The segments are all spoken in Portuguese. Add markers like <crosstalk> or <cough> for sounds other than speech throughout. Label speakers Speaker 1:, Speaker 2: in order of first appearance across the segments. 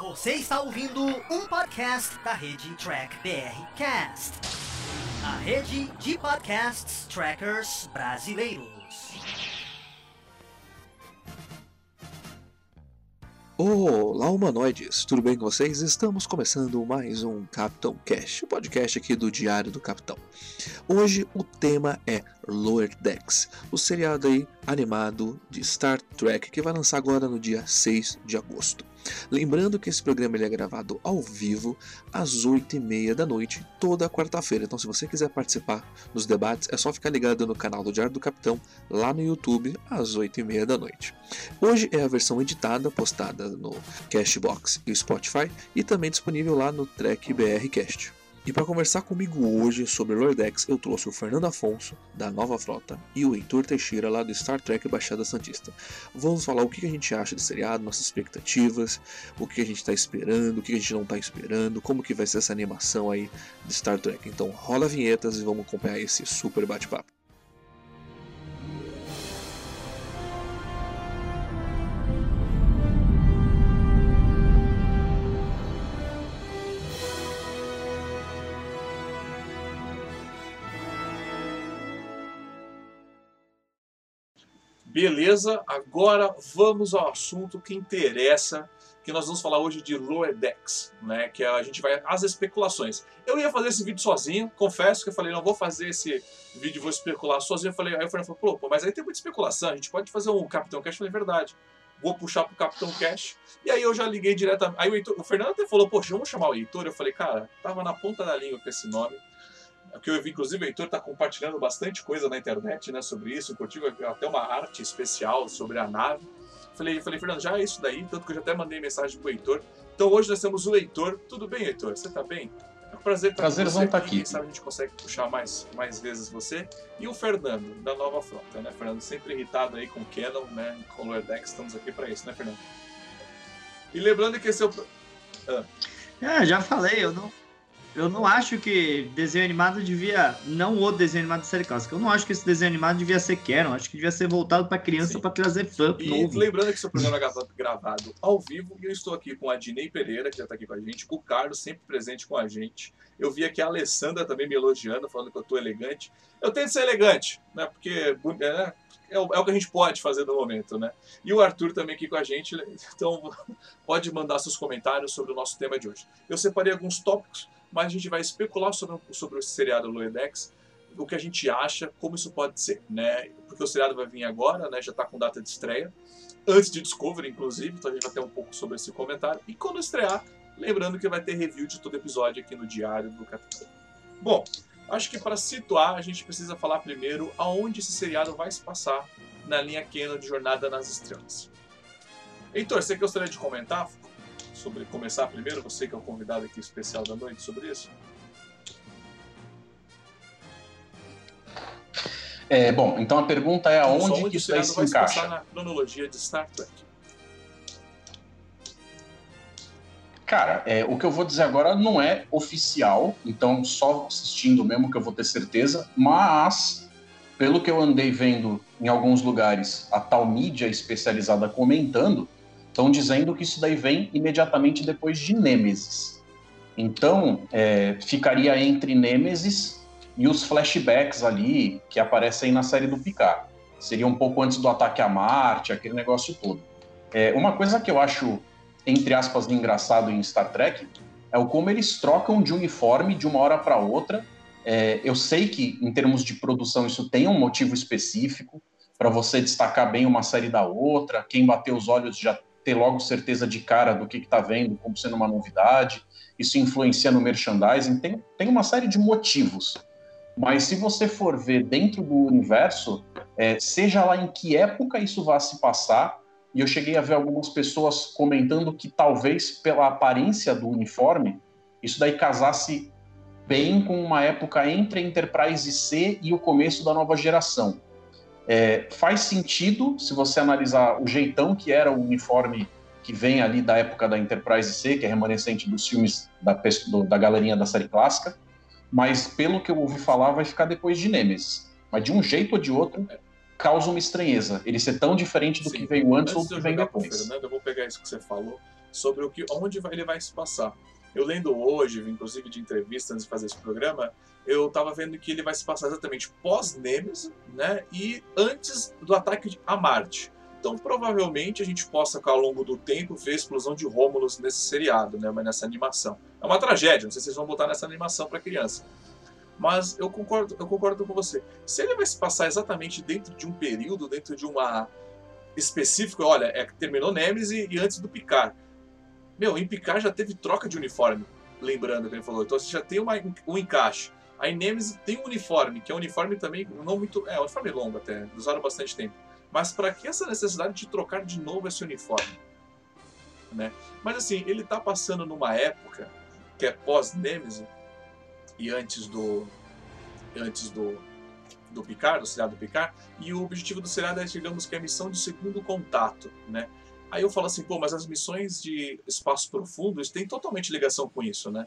Speaker 1: Você está ouvindo um podcast da rede Track BR Cast, a rede de podcasts trackers brasileiros.
Speaker 2: Olá, humanoides! Tudo bem com vocês? Estamos começando mais um Capitão Cash, o podcast aqui do Diário do Capitão. Hoje o tema é Lower Decks, o seriado aí animado de Star Trek que vai lançar agora no dia 6 de agosto. Lembrando que esse programa ele é gravado ao vivo às 8h30 da noite, toda quarta-feira. Então, se você quiser participar dos debates, é só ficar ligado no canal do Diário do Capitão, lá no YouTube, às 8h30 da noite. Hoje é a versão editada, postada no Cashbox e Spotify, e também disponível lá no Trek BR Cast. E para conversar comigo hoje sobre Lordex, eu trouxe o Fernando Afonso, da Nova Frota, e o Heitor Teixeira, lá do Star Trek Baixada Santista. Vamos falar o que a gente acha do seriado, nossas expectativas, o que a gente está esperando, o que a gente não está esperando, como que vai ser essa animação aí de Star Trek. Então rola vinhetas e vamos acompanhar esse super bate-papo.
Speaker 3: Beleza, agora vamos ao assunto que interessa, que nós vamos falar hoje de Lower Decks, né? Que a gente vai às especulações. Eu ia fazer esse vídeo sozinho, confesso que eu falei, não vou fazer esse vídeo, vou especular sozinho. Eu falei, aí o Fernando falou, pô, mas aí tem muita especulação, a gente pode fazer um Capitão Cash, eu falei, verdade. Vou puxar pro Capitão Cash. E aí eu já liguei diretamente. Aí o, Heitor, o Fernando até falou, poxa, vamos chamar o Heitor. Eu falei, cara, tava na ponta da língua com esse nome que eu vi, inclusive, o Heitor está compartilhando bastante coisa na internet né, sobre isso, curtiu até uma arte especial sobre a nave. Falei, falei, Fernando, já é isso daí, tanto que eu já até mandei mensagem pro Heitor. Então hoje nós temos o Heitor. Tudo bem, Heitor? Você tá bem? É um prazer estar
Speaker 4: prazer
Speaker 3: com você
Speaker 4: estar
Speaker 3: aqui.
Speaker 4: aqui.
Speaker 3: Quem sabe a gente consegue puxar mais, mais vezes você. E o Fernando, da Nova Frota, né, Fernando? Sempre irritado aí com o Canon, né? Com o Lordex, estamos aqui para isso, né, Fernando? E lembrando que esse é o. Ah.
Speaker 5: É, já falei, eu não, eu não acho que desenho animado devia. Não o desenho animado de série clássica. Eu não acho que esse desenho animado devia ser Canon. Acho que devia ser voltado para criança para trazer fã
Speaker 3: E
Speaker 5: novo.
Speaker 3: lembrando que esse programa é gravado, ao vivo e eu estou aqui com a Dinei Pereira, que já está aqui com a gente, com o Carlos, sempre presente com a gente. Eu vi aqui a Alessandra também me elogiando, falando que eu estou elegante. Eu tento ser elegante, né? Porque né, é, o, é o que a gente pode fazer no momento, né? E o Arthur também aqui com a gente, <laughs> então pode mandar seus comentários sobre o nosso tema de hoje. Eu separei alguns tópicos, mas a gente vai especular sobre, sobre o seriado Loedex, o que a gente acha, como isso pode ser, né? Porque o seriado vai vir agora, né? Já está com data de estreia, antes de Discovery, inclusive, então a gente vai ter um pouco sobre esse comentário. E quando estrear, lembrando que vai ter review de todo episódio aqui no Diário do Capitão. Bom, acho que para situar, a gente precisa falar primeiro aonde esse seriado vai se passar na linha Canon de Jornada nas Estrelas. Heitor, você gostaria de comentar sobre começar primeiro? Você que é o convidado aqui especial da noite sobre isso?
Speaker 4: É, bom, então a pergunta é aonde,
Speaker 3: Só
Speaker 4: que isso aí se
Speaker 3: vai se
Speaker 4: encaixa?
Speaker 3: na cronologia de Star Trek.
Speaker 4: Cara, é, o que eu vou dizer agora não é oficial, então só assistindo mesmo que eu vou ter certeza, mas pelo que eu andei vendo em alguns lugares, a tal mídia especializada comentando, estão dizendo que isso daí vem imediatamente depois de Nêmesis. Então, é, ficaria entre Nêmesis e os flashbacks ali que aparecem na série do Picard. Seria um pouco antes do ataque a Marte, aquele negócio todo. É, uma coisa que eu acho, entre aspas, engraçado em Star Trek é o como eles trocam de uniforme de uma hora para outra. É, eu sei que, em termos de produção, isso tem um motivo específico para você destacar bem uma série da outra. Quem bater os olhos já ter logo certeza de cara do que está vendo, como sendo uma novidade. Isso influencia no merchandising. Tem, tem uma série de motivos. Mas se você for ver dentro do universo, é, seja lá em que época isso vá se passar, e eu cheguei a ver algumas pessoas comentando que talvez pela aparência do uniforme, isso daí casasse bem com uma época entre a Enterprise C e o começo da nova geração. É, faz sentido se você analisar o jeitão que era o uniforme que vem ali da época da Enterprise C, que é remanescente dos filmes da, do, da galerinha da série clássica, mas pelo que eu ouvi falar, vai ficar depois de Nemesis. Mas de um jeito ou de outro, causa uma estranheza. Ele ser tão diferente do
Speaker 3: Sim.
Speaker 4: que veio antes,
Speaker 3: Antes
Speaker 4: ou do que vem
Speaker 3: pro
Speaker 4: depois.
Speaker 3: Fernando, eu vou pegar isso que você falou. sobre o que, onde vai, ele vai se passar. Eu lendo hoje, inclusive de entrevistas antes de fazer esse programa, eu estava vendo que ele vai se passar exatamente pós-Nemesis, né, e antes do ataque a Marte. Então, provavelmente, a gente possa, ao longo do tempo, ver a explosão de Rômulus nesse seriado, né, nessa animação. É uma tragédia, não sei se vocês vão botar nessa animação para criança. Mas eu concordo, eu concordo com você. Se ele vai se passar exatamente dentro de um período, dentro de uma específico, olha, é que terminou Nemesis e antes do Picard. Meu, em Picard já teve troca de uniforme, lembrando que ele falou. Então você já tem uma, um encaixe. A Nemesis tem um uniforme, que é um uniforme também não muito. É, um uniforme longo até, usaram bastante tempo. Mas para que essa necessidade de trocar de novo esse uniforme? Né? Mas assim, ele está passando numa época que é pós-Nemesis e antes do. Antes do. Do Picard, do seriado do Picard, e o objetivo do seriado é, digamos que, a missão de segundo contato, né? Aí eu falo assim, pô, mas as missões de espaço profundo têm totalmente ligação com isso, né?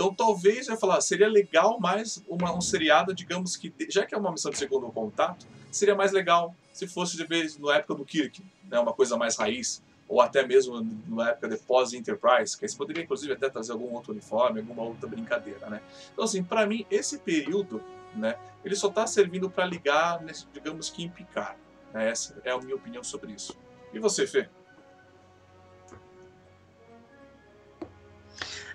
Speaker 3: Então talvez eu ia falar, seria legal mais uma, um seriado, digamos que, já que é uma missão de segundo contato, seria mais legal se fosse de vez na época do Kirk, né, uma coisa mais raiz, ou até mesmo na época de pós-Enterprise, que aí você poderia inclusive até trazer algum outro uniforme, alguma outra brincadeira, né? Então assim, para mim esse período, né, ele só está servindo para ligar, digamos que em picar. Né? Essa é a minha opinião sobre isso. E você, Fê?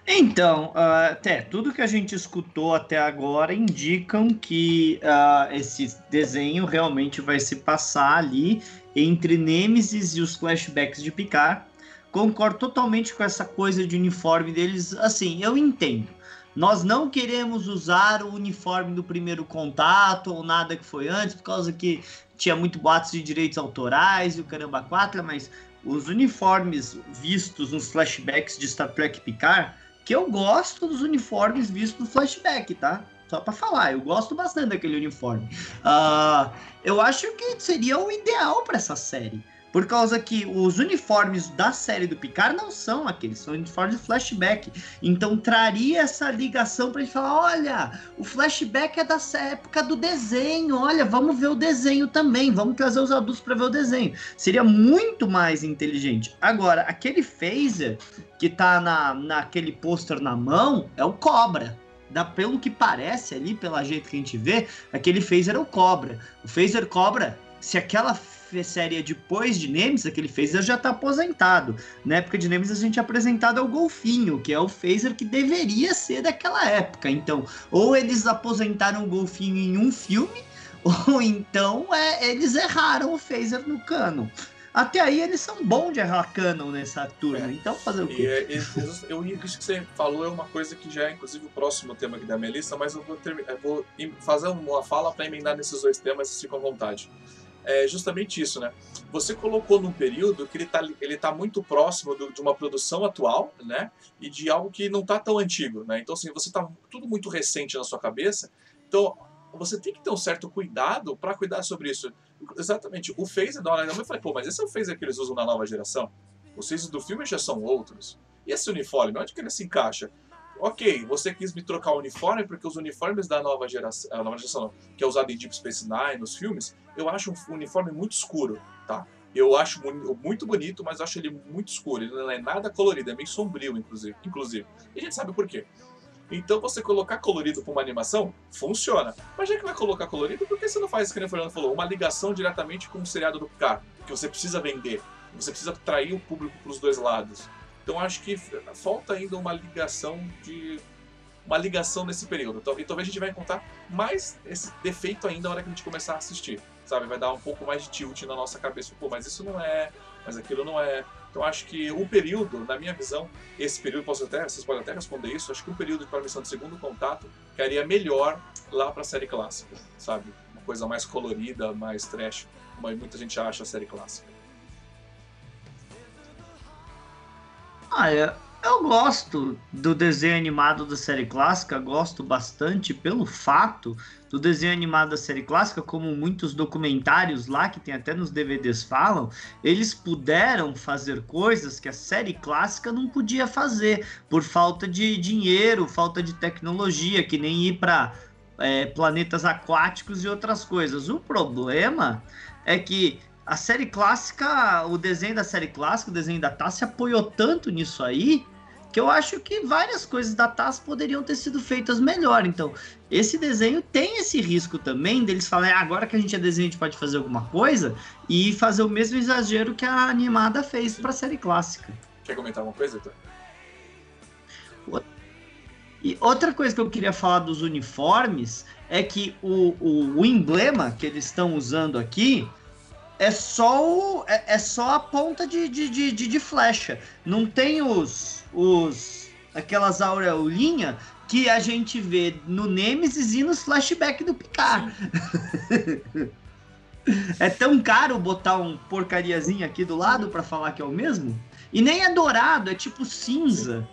Speaker 5: Então, até tudo que a gente escutou até agora indicam que uh, esse desenho realmente vai se passar ali entre Nemesis e os flashbacks de Picard. Concordo totalmente com essa coisa de uniforme deles. Assim, eu entendo. Nós não queremos usar o uniforme do primeiro contato ou nada que foi antes, por causa que tinha muito boatos de direitos autorais e o caramba quatro, mas os uniformes vistos nos flashbacks de Star Trek Picard que eu gosto dos uniformes vistos no flashback, tá? Só para falar, eu gosto bastante daquele uniforme. Uh, eu acho que seria o ideal para essa série. Por causa que os uniformes da série do Picard não são aqueles, são uniformes de flashback. Então traria essa ligação pra gente falar: olha, o flashback é da época do desenho, olha, vamos ver o desenho também, vamos trazer os adultos para ver o desenho. Seria muito mais inteligente. Agora, aquele phaser que tá na, naquele pôster na mão é o Cobra. Da, pelo que parece ali, pela jeito que a gente vê, aquele phaser é o Cobra. O phaser Cobra, se aquela série depois de Nemesis, aquele phaser já está aposentado. Na época de Nemesis a gente é apresentado ao Golfinho, que é o phaser que deveria ser daquela época. Então, ou eles aposentaram o Golfinho em um filme, <laughs> ou então é, eles erraram o phaser no cano. Até aí eles são bons de errar canon nessa turma, é. então fazer o quê?
Speaker 3: E, é, eu, isso que você falou é uma coisa que já é inclusive o próximo tema aqui da minha lista, mas eu vou, ter, eu vou fazer uma fala para emendar nesses dois temas, se à vontade é justamente isso, né? Você colocou num período que ele está ele tá muito próximo do, de uma produção atual, né? E de algo que não está tão antigo, né? Então, assim, você está tudo muito recente na sua cabeça. Então, você tem que ter um certo cuidado para cuidar sobre isso. Exatamente. O phaser da hora eu falei, pô, mas esse é o phaser que eles usam na nova geração? Os phasers do filme já são outros. E esse uniforme, onde que ele se encaixa? Ok, você quis me trocar o uniforme porque os uniformes da nova geração, nova geração não, que é usado em Deep Space Nine, nos filmes, eu acho um uniforme muito escuro, tá? Eu acho muito bonito, mas acho ele muito escuro. Ele não é nada colorido, é meio sombrio, inclusive. inclusive. E a gente sabe por quê. Então você colocar colorido para uma animação, funciona. Mas já que vai colocar colorido, por que você não faz, como o Fernando falou, uma ligação diretamente com o seriado do Picard? Que você precisa vender. Você precisa atrair o público para os dois lados. Então acho que falta ainda uma ligação de uma ligação nesse período. Então, e talvez a gente vai encontrar mais esse defeito ainda na hora que a gente começar a assistir, sabe? Vai dar um pouco mais de tilt na nossa cabeça. Pô, mas isso não é, mas aquilo não é. Então acho que o período, na minha visão, esse período, posso até, vocês podem até responder isso, acho que o período de permissão de segundo contato cairia melhor lá para a série clássica, sabe? Uma coisa mais colorida, mais trash, como muita gente acha a série clássica.
Speaker 5: Ah, eu, eu gosto do desenho animado da série clássica, gosto bastante pelo fato do desenho animado da série clássica, como muitos documentários lá, que tem até nos DVDs falam, eles puderam fazer coisas que a série clássica não podia fazer, por falta de dinheiro, falta de tecnologia, que nem ir para é, planetas aquáticos e outras coisas. O problema é que a série clássica, o desenho da série clássica, o desenho da Taz se apoiou tanto nisso aí que eu acho que várias coisas da Taz poderiam ter sido feitas melhor. Então, esse desenho tem esse risco também deles falarem, ah, agora que a gente é desenho, a gente pode fazer alguma coisa e fazer o mesmo exagero que a animada fez para a série clássica.
Speaker 3: Quer comentar alguma coisa, Heitor?
Speaker 5: E outra coisa que eu queria falar dos uniformes é que o, o, o emblema que eles estão usando aqui é só, o, é, é só a ponta de, de, de, de, flecha. Não tem os, os aquelas aureolinhas que a gente vê no Nemesis e nos flashbacks do Picard. é tão caro botar um porcariazinho aqui do lado para falar que é o mesmo? E nem é dourado, é tipo cinza.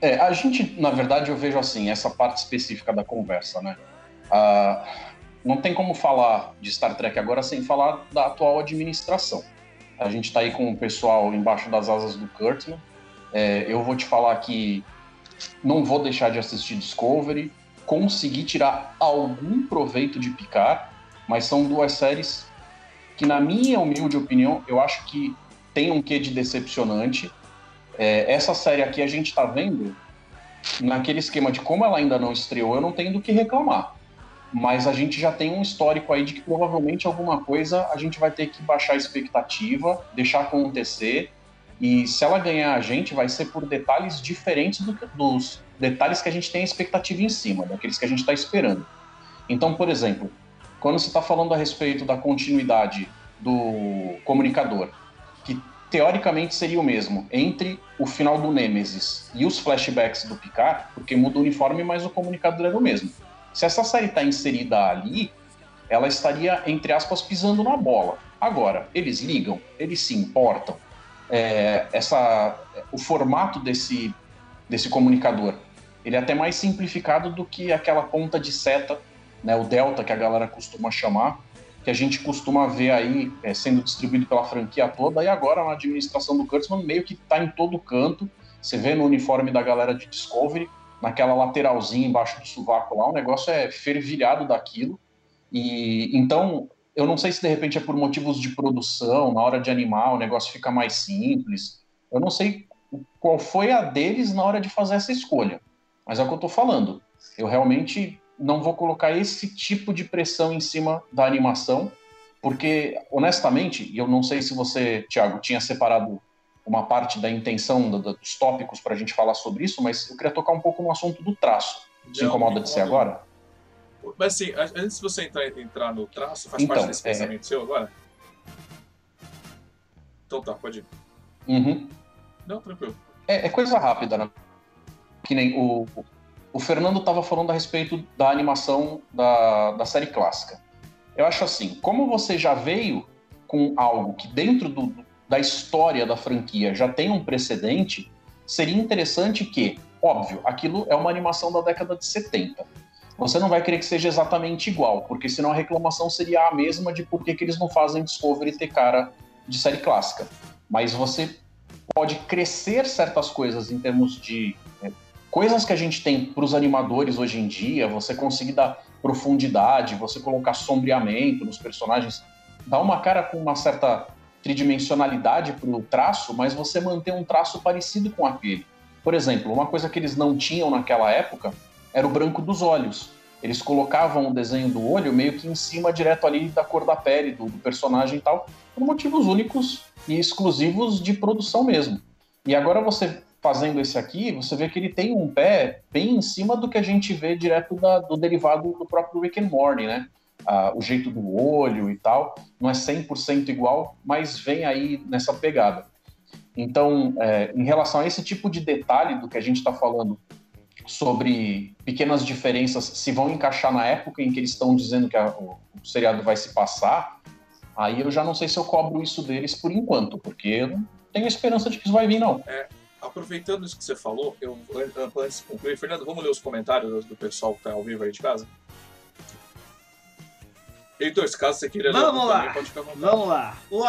Speaker 4: É, a gente, na verdade, eu vejo assim, essa parte específica da conversa, né? Ah, não tem como falar de Star Trek agora sem falar da atual administração. A gente está aí com o pessoal embaixo das asas do Kurtzman. É, eu vou te falar que não vou deixar de assistir Discovery, consegui tirar algum proveito de Picard, mas são duas séries que, na minha humilde opinião, eu acho que tem um quê de decepcionante. É, essa série aqui a gente está vendo naquele esquema de como ela ainda não estreou, eu não tenho do que reclamar mas a gente já tem um histórico aí de que provavelmente alguma coisa a gente vai ter que baixar a expectativa, deixar acontecer, e se ela ganhar a gente, vai ser por detalhes diferentes do, dos detalhes que a gente tem a expectativa em cima, daqueles que a gente está esperando. Então, por exemplo, quando você está falando a respeito da continuidade do comunicador, que teoricamente seria o mesmo entre o final do Nemesis e os flashbacks do Picard, porque muda o uniforme, mas o comunicador era o mesmo. Se essa série está inserida ali, ela estaria, entre aspas, pisando na bola. Agora, eles ligam, eles se importam. É, essa, o formato desse, desse comunicador ele é até mais simplificado do que aquela ponta de seta, né, o delta que a galera costuma chamar, que a gente costuma ver aí é, sendo distribuído pela franquia toda, e agora na administração do Kurtzman meio que está em todo canto. Você vê no uniforme da galera de Discovery, naquela lateralzinha embaixo do sovaco lá, o negócio é fervilhado daquilo. E então, eu não sei se de repente é por motivos de produção, na hora de animar o negócio fica mais simples. Eu não sei qual foi a deles na hora de fazer essa escolha. Mas é o que eu estou falando. Eu realmente não vou colocar esse tipo de pressão em cima da animação, porque, honestamente, e eu não sei se você, Thiago, tinha separado uma parte da intenção do, dos tópicos para a gente falar sobre isso, mas eu queria tocar um pouco no assunto do traço. Se Não, incomoda de ser agora?
Speaker 3: Mas assim, antes de você entrar, entrar no traço, faz então, parte desse é... pensamento seu agora? Então tá, pode ir.
Speaker 4: Uhum.
Speaker 3: Não, tranquilo.
Speaker 4: É, é, coisa rápida, né? Que nem o, o Fernando estava falando a respeito da animação da, da série clássica. Eu acho assim, como você já veio com algo que dentro do, da história da franquia já tem um precedente, seria interessante que, óbvio, aquilo é uma animação da década de 70. Você não vai querer que seja exatamente igual, porque senão a reclamação seria a mesma de por que, que eles não fazem Discovery ter cara de série clássica. Mas você pode crescer certas coisas em termos de é, coisas que a gente tem para os animadores hoje em dia, você conseguir dar profundidade, você colocar sombreamento nos personagens, dar uma cara com uma certa tridimensionalidade para o traço, mas você manter um traço parecido com aquele. Por exemplo, uma coisa que eles não tinham naquela época era o branco dos olhos. Eles colocavam o desenho do olho meio que em cima, direto ali da cor da pele do, do personagem e tal, por motivos únicos e exclusivos de produção mesmo. E agora você fazendo esse aqui, você vê que ele tem um pé bem em cima do que a gente vê direto da, do derivado do próprio Rick and Morty, né? O jeito do olho e tal, não é 100% igual, mas vem aí nessa pegada. Então, é, em relação a esse tipo de detalhe do que a gente está falando sobre pequenas diferenças, se vão encaixar na época em que eles estão dizendo que a, o, o, seriado vai se passar, aí eu já não sei se eu cobro isso deles por enquanto, porque eu não tenho esperança de que isso vai vir, não.
Speaker 3: É, aproveitando isso que você falou, eu, antes de concluir, Fernando, vamos ler os comentários do pessoal que está ao vivo aí de casa? Heitor, se caso você queira
Speaker 5: Vamos lá. Também, Vamos lá. O...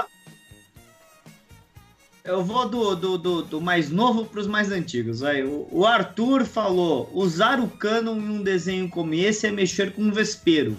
Speaker 5: Eu vou do, do, do, do mais novo para os mais antigos. Aí. O, o, Arthur falou: usar o canon em um desenho como esse é mexer com um vespeiro.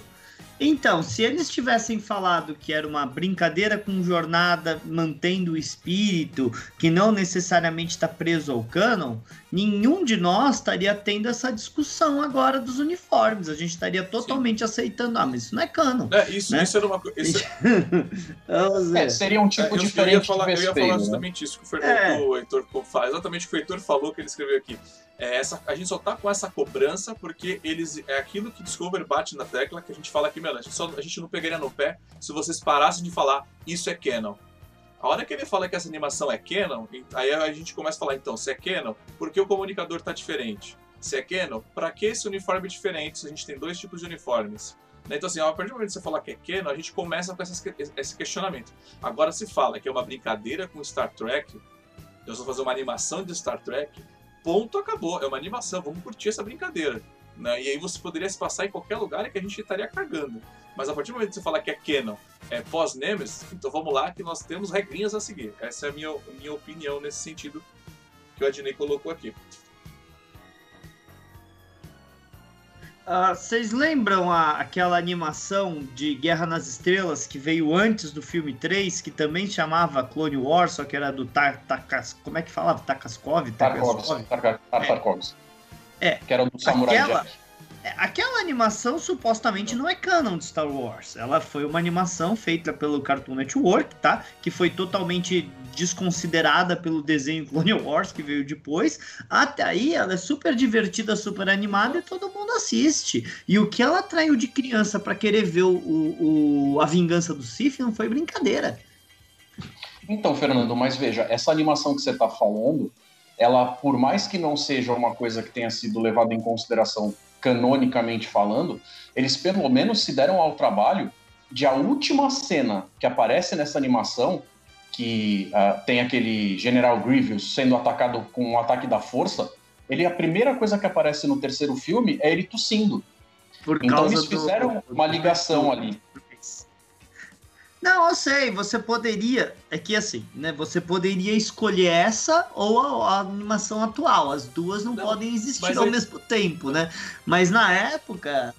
Speaker 5: Então, se eles tivessem falado que era uma brincadeira com jornada, mantendo o espírito, que não necessariamente está preso ao canon, nenhum de nós estaria tendo essa discussão agora dos uniformes. A gente estaria totalmente Sim. aceitando, ah, mas isso não é canon.
Speaker 3: É, isso, né? isso era uma coisa. Isso... <laughs>
Speaker 4: é, seria um tipo é, diferente.
Speaker 3: Eu ia falar, eu ia falar né? justamente isso que o Fernando é. o Heitor fala, exatamente o que o Heitor falou que ele escreveu aqui. É essa, a gente só tá com essa cobrança porque eles é aquilo que Discover bate na tecla que a gente fala aqui, meu, a gente, só, a gente não pegaria no pé se vocês parassem de falar isso é canon. A hora que ele fala que essa animação é canon, aí a gente começa a falar, então, se é canon, por que o comunicador tá diferente? Se é canon, para que esse uniforme diferente se a gente tem dois tipos de uniformes? Né, então, assim, a partir do momento que você falar que é canon, a gente começa com essas, esse questionamento. Agora, se fala que é uma brincadeira com Star Trek, nós vamos fazer uma animação de Star Trek, ponto, acabou. É uma animação, vamos curtir essa brincadeira. Né? E aí você poderia se passar em qualquer lugar e que a gente estaria cagando. Mas a partir do momento que você falar que é canon, é pós-Nemesis, então vamos lá que nós temos regrinhas a seguir. Essa é a minha, minha opinião nesse sentido que o Adnei colocou aqui.
Speaker 5: Uh, vocês lembram a, aquela animação de Guerra nas Estrelas que veio antes do filme 3, que também chamava Clone Wars, só que era do Takas. Como é que falava? Takaskov?
Speaker 4: Tarkovsky. Tarkovsky. É. Que era do Samurai
Speaker 5: aquela, Jack. É, aquela animação supostamente não é canon de Star Wars. Ela foi uma animação feita pelo Cartoon Network, tá? Que foi totalmente desconsiderada pelo desenho Clone Wars que veio depois. Até aí ela é super divertida, super animada e todo mundo assiste. E o que ela atraiu de criança para querer ver o, o, a vingança do Sith não foi brincadeira.
Speaker 4: Então, Fernando, mas veja, essa animação que você está falando, ela, por mais que não seja uma coisa que tenha sido levada em consideração canonicamente falando, eles pelo menos se deram ao trabalho de a última cena que aparece nessa animação, que uh, tem aquele General Grievous sendo atacado com um ataque da força, ele a primeira coisa que aparece no terceiro filme é ele tossindo. Por então eles fizeram do... uma ligação ali.
Speaker 5: Não, eu sei, você poderia. É que assim, né? Você poderia escolher essa ou a, a animação atual. As duas não, não podem existir ao mesmo tempo, né? Mas na época.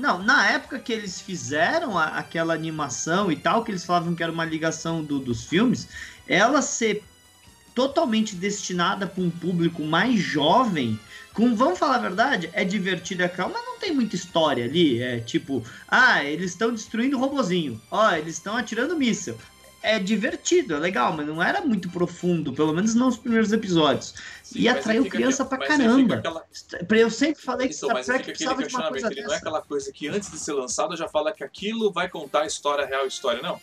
Speaker 5: Não, na época que eles fizeram a, aquela animação e tal, que eles falavam que era uma ligação do, dos filmes, ela ser totalmente destinada para um público mais jovem com, vamos falar a verdade, é divertida calma, mas não tem muita história ali. É tipo, ah, eles estão destruindo o robozinho. Ó, eles estão atirando míssil. É divertido, é legal, mas não era muito profundo, pelo menos não nos primeiros episódios. Sim, e atraiu criança pra caramba. Aquela... Eu sempre falei que
Speaker 3: então, Star Trek precisava de uma coisa dessa. não é aquela coisa que antes de ser lançado já fala que aquilo vai contar a história real, a história, não.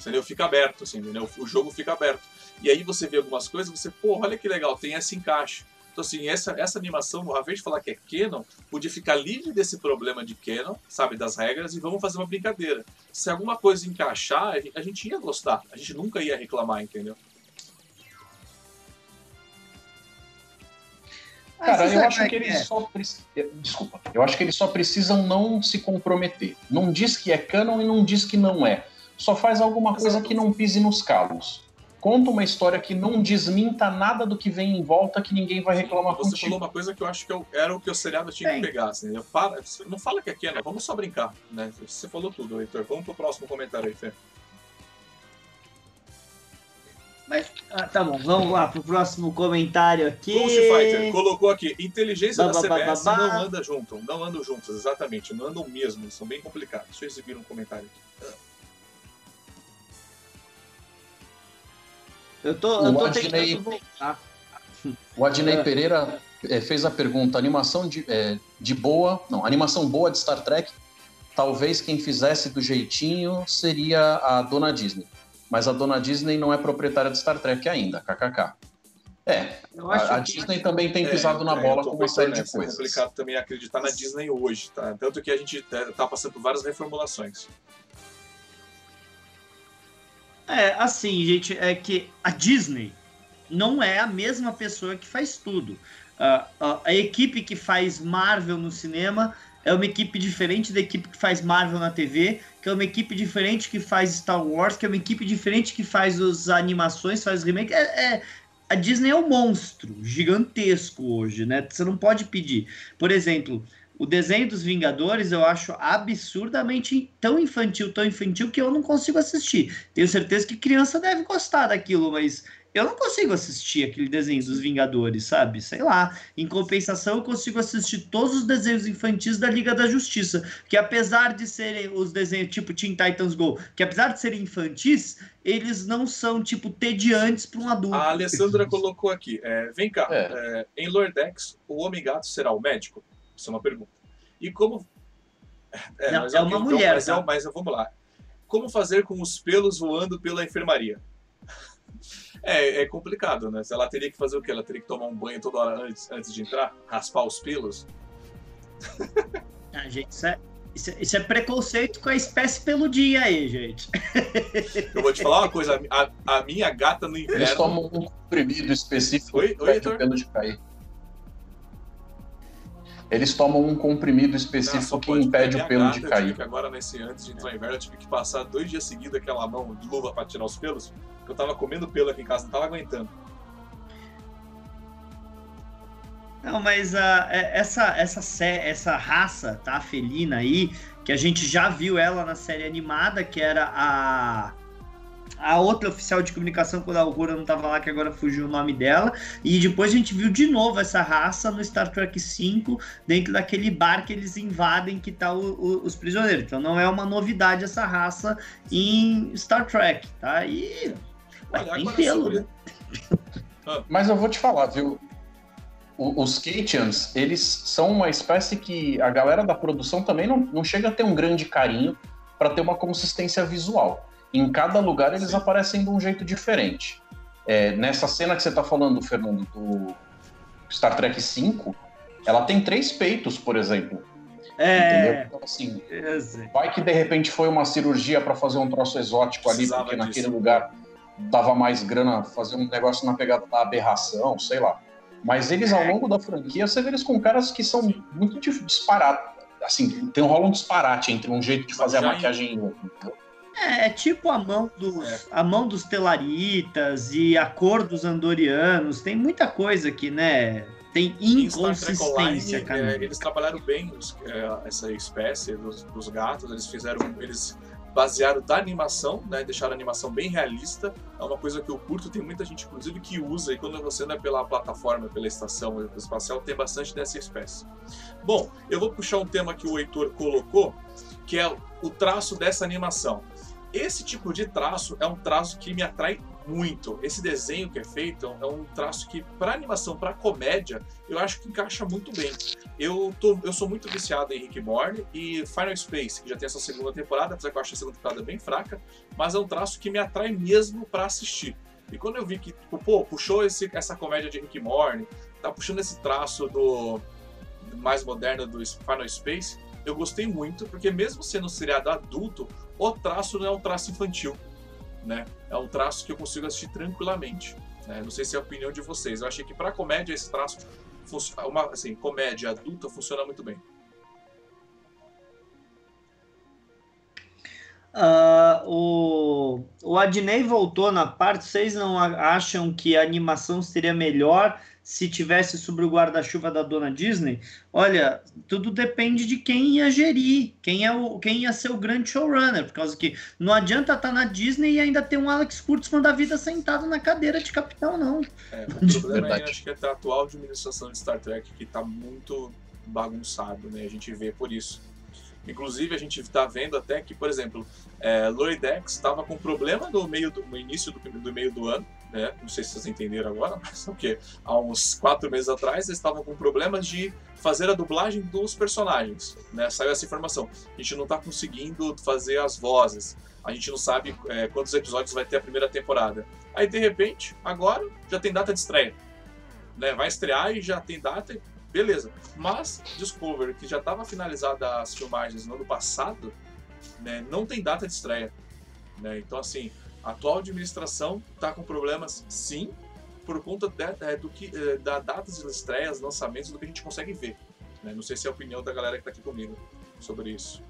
Speaker 3: Entendeu? Fica aberto, assim, entendeu? O jogo fica aberto. E aí você vê algumas coisas, você, pô, olha que legal, tem esse encaixe. Então, assim, essa, essa animação, ao invés de falar que é canon, podia ficar livre desse problema de canon, sabe, das regras, e vamos fazer uma brincadeira. Se alguma coisa encaixar, a gente ia gostar, a gente nunca ia reclamar, entendeu?
Speaker 4: Cara, eu acho que eles é? só Desculpa, eu acho que eles só precisam não se comprometer. Não diz que é canon e não diz que não é. Só faz alguma coisa que não pise nos calos conta uma história que não desminta nada do que vem em volta que ninguém vai reclamar
Speaker 3: Você contigo. falou uma coisa que eu acho que eu, era o que o seriado tinha Sim. que pegar. Assim, eu, para, não fala que é Canon, vamos só brincar. Né? Você falou tudo, Heitor. Vamos pro próximo comentário aí, Fê.
Speaker 5: Mas, ah, tá bom, vamos lá pro próximo comentário aqui.
Speaker 3: Ghost Fighter colocou aqui: inteligência ba, da CBS ba, ba, não anda junto, não andam juntos, exatamente, não andam mesmo, eles são bem complicados. Deixa eu exibir um comentário aqui.
Speaker 5: Eu tô, eu tô Adnei, voltar.
Speaker 4: O Adnei é. Pereira é, fez a pergunta: animação de, é, de boa, não, animação boa de Star Trek, talvez quem fizesse do jeitinho seria a dona Disney. Mas a dona Disney não é proprietária de Star Trek ainda, kkk. É, a, a Disney que... também tem é, pisado é, na bola com uma série de coisas.
Speaker 3: É complicado também acreditar na Disney hoje, tá? Tanto que a gente tá passando por várias reformulações.
Speaker 5: É, assim, gente, é que a Disney não é a mesma pessoa que faz tudo. Uh, uh, a equipe que faz Marvel no cinema é uma equipe diferente da equipe que faz Marvel na TV, que é uma equipe diferente que faz Star Wars, que é uma equipe diferente que faz as animações, faz remake. É, é, a Disney é um monstro gigantesco hoje, né? Você não pode pedir. Por exemplo, O desenho dos Vingadores eu acho absurdamente tão infantil, tão infantil que eu não consigo assistir. Tenho certeza que criança deve gostar daquilo, mas eu não consigo assistir aquele desenho dos Vingadores, sabe? Sei lá. Em compensação, eu consigo assistir todos os desenhos infantis da Liga da Justiça, que apesar de serem os desenhos tipo Teen Titans Go, que apesar de serem infantis, eles não são tipo tediantes para um adulto.
Speaker 3: A Alessandra colocou aqui, é, vem cá, é. É, em Lordex, o Homem Gato será o médico? Isso é uma pergunta. E como...
Speaker 5: É, não, é, é uma então, mulher,
Speaker 3: mas, tá? mas vamos lá. Como fazer com os pelos voando pela enfermaria? <laughs> É, é complicado, né? Ela teria que fazer o quê? Ela teria que tomar um banho toda hora antes, antes de entrar? Raspar os pelos? <laughs>
Speaker 5: Ah, gente, isso é, isso, isso, é preconceito com a espécie peludinha aí, gente. <laughs>
Speaker 3: Eu vou te falar uma coisa, a, a minha gata no inverno...
Speaker 4: Eles tomam um comprimido específico
Speaker 3: Oi, Oi, Heitor?
Speaker 4: pelo de cair. Eles tomam um comprimido específico que impede o pelo gata, de cair.
Speaker 3: Que agora, nesse, antes de entrar no inverno, eu tive que passar dois dias seguidos aquela mão de luva para tirar os pelos eu tava comendo pelo aqui em casa, não tava aguentando.
Speaker 5: Não, mas uh, essa, essa, essa raça, tá, felina aí, que a gente já viu ela na série animada, que era a a outra oficial de comunicação quando a Augura não estava lá, que agora fugiu o nome dela. E depois a gente viu de novo essa raça no Star Trek V, dentro daquele bar que eles invadem que tá o, o, os prisioneiros. Então não é uma novidade essa raça em Star Trek, tá? E tem pelo, né?
Speaker 4: Mas eu vou te falar, viu? Os Katians, eles são uma espécie que a galera da produção também não, não chega a ter um grande carinho para ter uma consistência visual. Em cada lugar eles Sim. aparecem de um jeito diferente. É, nessa cena que você está falando, Fernando, do Star Trek V, ela tem três peitos, por exemplo.
Speaker 5: É.
Speaker 4: Então, assim, vai que de repente foi uma cirurgia para fazer um troço exótico ali, Precisava porque naquele disso. lugar dava mais grana fazer um negócio na pegada da aberração, sei lá. Mas eles, ao longo da franquia, você vê eles com caras que são muito disparados. Assim, tem um rola um disparate entre um jeito de fazer a maquiagem e outro.
Speaker 5: É, é tipo a mão dos é. a mão dos telaritas e a cor dos andorianos. Tem muita coisa aqui, né? Tem inconsistência,
Speaker 3: cara. É, eles trabalharam bem os, é, essa espécie dos, dos, gatos. Eles fizeram, eles basearam da animação, né? Deixaram a animação bem realista. É uma coisa que eu curto, tem muita gente, inclusive, que usa, e quando você não é pela plataforma, pela estação espacial, tem bastante dessa espécie. Bom, eu vou puxar um tema que o Heitor colocou, que é o traço dessa animação. Esse tipo de traço é um traço que me atrai muito. Esse desenho que é feito é um traço que, para animação, para comédia, eu acho que encaixa muito bem. Eu, tô, eu sou muito viciado em Rick Morty e Final Space, que já tem essa segunda temporada, apesar que eu acho a segunda temporada bem fraca, mas é um traço que me atrai mesmo para assistir. E quando eu vi que, tipo, pô, puxou esse, essa comédia de Rick Morty, tá puxando esse traço do mais moderno do Final Space, eu gostei muito, porque mesmo sendo um seriado adulto, o traço não é um traço infantil, né? É um traço que eu consigo assistir tranquilamente. Né? Não sei se é a opinião de vocês. Eu achei que para comédia esse traço, uma assim, comédia adulta funciona muito bem.
Speaker 5: Uh, o, o Adnei voltou na parte. Vocês não acham que a animação seria melhor se tivesse sobre o guarda-chuva da dona Disney, olha, tudo depende de quem ia gerir, quem, é o, quem ia ser o grande showrunner, por causa que não adianta estar tá na Disney e ainda ter um Alex Kurtzman da vida sentado na cadeira de capitão, não.
Speaker 3: É, o problema é, acho que é a atual administração de Star Trek que está muito bagunçado, né? A gente vê por isso. Inclusive, a gente está vendo até que, por exemplo, é, Loridex estava com problema no, meio do, no início do, do meio do ano, né? Não sei se vocês entenderam agora, <laughs> mas o que há uns quatro meses atrás eles estavam com problemas de fazer a dublagem dos personagens, né? Saiu essa informação. A gente não está conseguindo fazer as vozes. A gente não sabe é, quantos episódios vai ter a primeira temporada. Aí de repente, agora já tem data de estreia, né? Vai estrear e já tem data. Beleza. Mas Discovery, que já estava finalizada as filmagens no ano passado, né, não tem data de estreia. Né? Então assim, a atual administração está com problemas, sim, por conta de, do que, é, da datas de estreias, lançamentos, do que a gente consegue ver. Né? Não sei se é a opinião da galera que está aqui comigo sobre isso.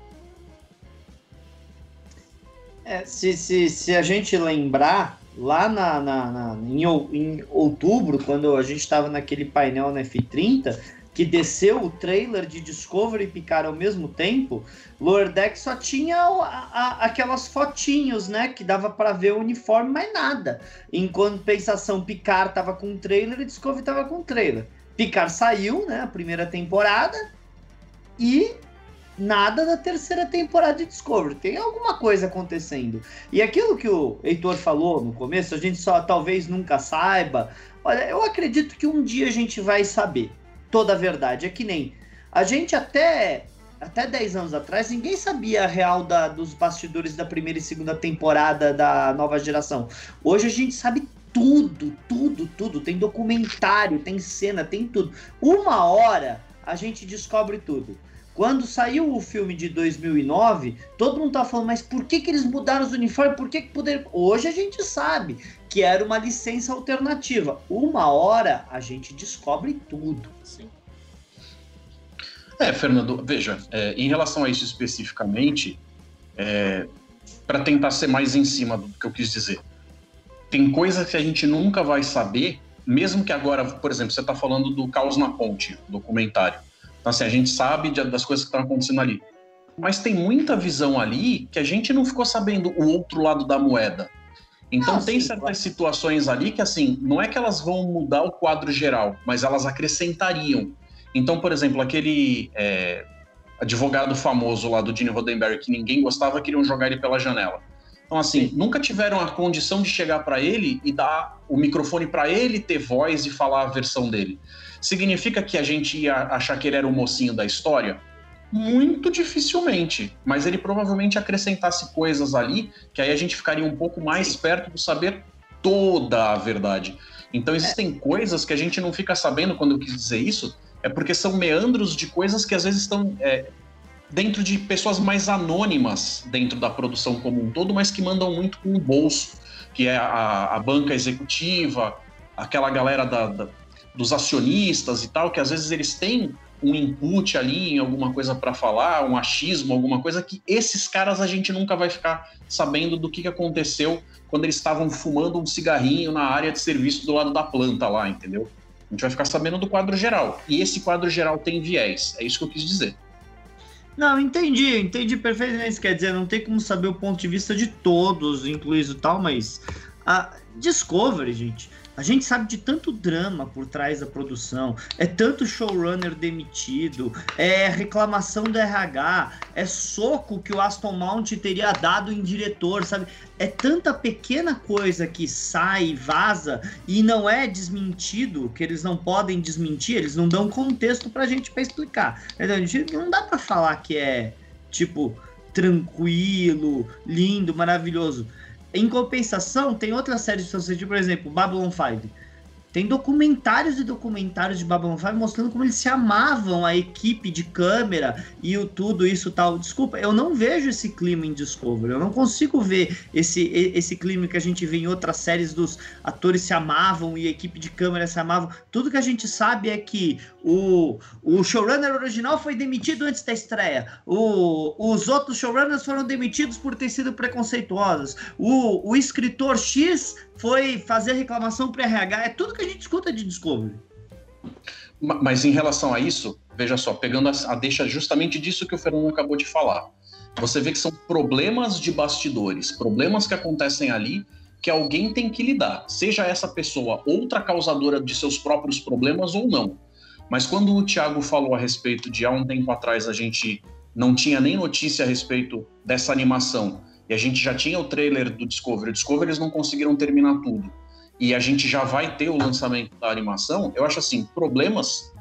Speaker 5: É, se, se, se a gente lembrar, lá na, na, na em, em, outubro, quando a gente estava naquele painel na F30, que desceu o trailer de Discovery e Picard ao mesmo tempo, Lower Deck só tinha a, a, aquelas fotinhos, né, que dava para ver o uniforme, mas nada. Em compensação, Picard tava com o trailer e Discovery tava com o trailer. Picard saiu, né, a primeira temporada, e nada da terceira temporada de Discovery. Tem alguma coisa acontecendo. E aquilo que o Heitor falou no começo, a gente só talvez nunca saiba. Olha, eu acredito que um dia a gente vai saber toda a verdade. É que nem a gente até até 10 anos atrás, ninguém sabia a real da, dos bastidores da primeira e segunda temporada da nova geração. Hoje a gente sabe tudo, tudo, tudo. Tem documentário, tem cena, tem tudo. Uma hora a gente descobre tudo. Quando saiu o filme de 2009, todo mundo tá falando, mas por que, que eles mudaram os uniformes? Por que, que poder. Hoje a gente sabe que era uma licença alternativa. Uma hora a gente descobre tudo. Sim.
Speaker 4: É, Fernando, veja, é, em relação a isso especificamente, é, para tentar ser mais em cima do que eu quis dizer, tem coisas que a gente nunca vai saber, mesmo que agora, por exemplo, você está falando do Caos na Ponte, documentário. Então, assim, a gente sabe de, das coisas que estão acontecendo ali. Mas tem muita visão ali que a gente não ficou sabendo o outro lado da moeda. Então, tem sim, certas claro. situações ali que, assim, não é que elas vão mudar o quadro geral, mas elas acrescentariam. Então, por exemplo, aquele é, advogado famoso lá do Gene Roddenberry que ninguém gostava, queriam jogar ele pela janela. Então, assim, Sim. nunca tiveram a condição de chegar para ele e dar o microfone para ele ter voz e falar a versão dele. Significa que a gente ia achar que ele era o mocinho da história? Muito dificilmente, mas ele provavelmente acrescentasse coisas ali que aí a gente ficaria um pouco mais perto de saber toda a verdade. Então existem é. coisas que a gente não fica sabendo quando eu quis dizer isso, é porque são meandros de coisas que às vezes estão é, dentro de pessoas mais anônimas dentro da produção como um todo, mas que mandam muito com o bolso, que é a, a banca executiva, aquela galera da, da, dos acionistas e tal, que às vezes eles têm um input ali em alguma coisa para falar, um achismo, alguma coisa que esses caras a gente nunca vai ficar sabendo do que, que aconteceu quando eles estavam fumando um cigarrinho na área de serviço do lado da planta lá, entendeu? A gente vai ficar sabendo do quadro geral. E esse quadro geral tem viés. É isso que eu quis dizer.
Speaker 5: Não, entendi, entendi perfeitamente. Quer dizer, não tem como saber o ponto de vista de todos, incluído tal, mas a Discovery, gente, a gente sabe de tanto drama por trás da produção, é tanto showrunner demitido, é reclamação do RH, é soco que o Aston Mount teria dado em diretor, sabe? É tanta pequena coisa que sai, vaza e não é desmentido, que eles não podem desmentir, eles não dão contexto pra gente para explicar. Não dá para falar que é tipo tranquilo, lindo, maravilhoso. Em compensação, tem outras séries de você, por exemplo, Babylon 5 tem documentários e documentários de Babylon 5 mostrando como eles se amavam, a equipe de câmera e o tudo isso tal. Desculpa, eu não vejo esse clima em Discovery. Eu não consigo ver esse, esse clima que a gente vê em outras séries dos atores se amavam e a equipe de câmera se amavam. Tudo que a gente sabe é que o, o showrunner original foi demitido antes da estreia. O, os outros showrunners foram demitidos por ter sido preconceituosos. O, o escritor X foi fazer reclamação para RH. É tudo que a gente escuta de Discovery.
Speaker 4: Mas em relação a isso, veja só, pegando a, a deixa justamente disso que o Fernando acabou de falar. Você vê que são problemas de bastidores, problemas que acontecem ali que alguém tem que lidar, seja essa pessoa outra causadora de seus próprios problemas ou não. Mas quando o Thiago falou a respeito de há um tempo atrás a gente não tinha nem notícia a respeito dessa animação e a gente já tinha o trailer do Discovery. O Discovery eles não conseguiram terminar tudo. E a gente já vai ter o lançamento da animação. Eu acho assim, problemas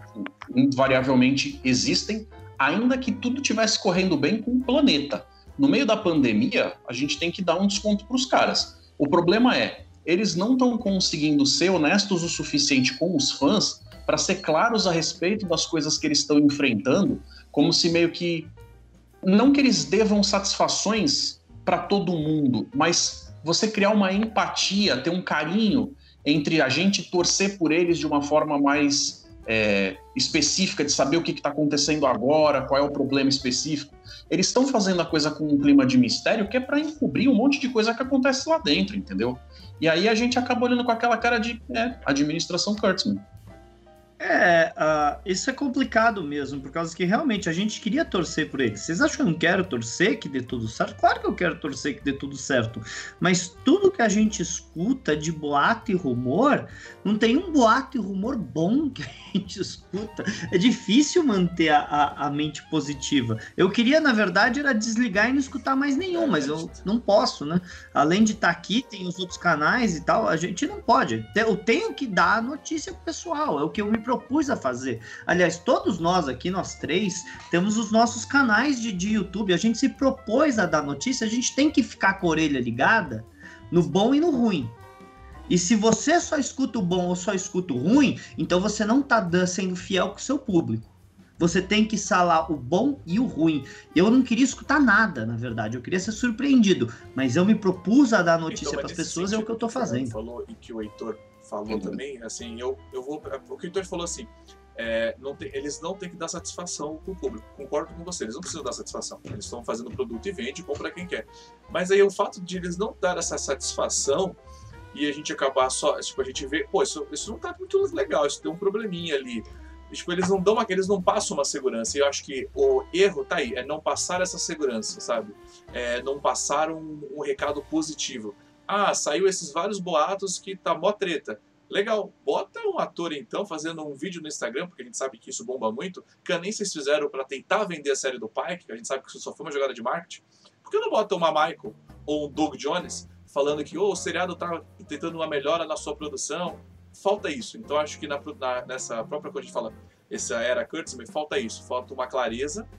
Speaker 4: invariavelmente existem, ainda que tudo tivesse correndo bem com o planeta. No meio da pandemia, a gente tem que dar um desconto para os caras. O problema é, eles não estão conseguindo ser honestos o suficiente com os fãs para ser claros a respeito das coisas que eles estão enfrentando, como se meio que não que eles devam satisfações para todo mundo, mas você criar uma empatia, ter um carinho entre a gente torcer por eles de uma forma mais é, específica, de saber o que está acontecendo agora, qual é o problema específico. Eles estão fazendo a coisa com um clima de mistério que é para encobrir um monte de coisa que acontece lá dentro, entendeu? E aí a gente acaba olhando com aquela cara de é, administração Kurtzman.
Speaker 5: É, uh, isso é complicado mesmo, por causa que realmente a gente queria torcer por eles. Vocês acham que eu não quero torcer que dê tudo certo? Claro que eu quero torcer que dê tudo certo. Mas tudo que a gente escuta de boato e rumor, não tem um boato e rumor bom <laughs> que a gente escuta. É difícil manter a, a, a mente positiva. Eu queria, na verdade, era desligar e não escutar mais nenhum, mas eu não posso, né? Além de estar tá aqui, tem os outros canais e tal, a gente não pode. Eu tenho que dar notícia pro pessoal, é o que eu me propus a fazer. Aliás, todos nós aqui, nós três, temos os nossos canais de, de YouTube. A gente se propôs a dar notícia, a gente tem que ficar com a orelha ligada no bom e no ruim. E se você só escuta o bom ou só escuta o ruim, então você não está sendo fiel com o seu público. Você tem que salar o bom e o ruim. Eu não queria escutar nada, na verdade. Eu queria ser surpreendido. Mas eu me propus a dar então, notícia então, para as pessoas, é o que eu estou fazendo.
Speaker 3: falou e que o Heitor falou uhum. também, assim, eu, eu vou. O que o falou assim. É, não tem, eles não têm que dar satisfação para o público. Concordo com você, eles não precisam dar satisfação. Eles estão fazendo produto e vende, compra quem quer. Mas aí o fato de eles não dar essa satisfação e a gente acabar só, tipo, a gente vê, pô, isso, isso não está muito legal, isso tem um probleminha ali. E, tipo, eles não dão uma, eles não passam uma segurança. E eu acho que o erro tá aí, é não passar essa segurança, sabe? É não passar um, um recado positivo. Ah, saiu esses vários boatos que tá mó treta. Legal, bota um ator então fazendo um vídeo no Instagram, porque a gente sabe que isso bomba muito, que nem vocês fizeram para tentar vender a série do Pike, que a gente sabe que isso só foi uma jogada de marketing. Por que não bota uma Michael ou um Doug Jones falando que oh, o seriado tá tentando uma melhora na sua produção? Falta isso. Então acho que na, na, nessa própria coisa a gente fala, essa era Kurtzman, falta isso, falta uma clareza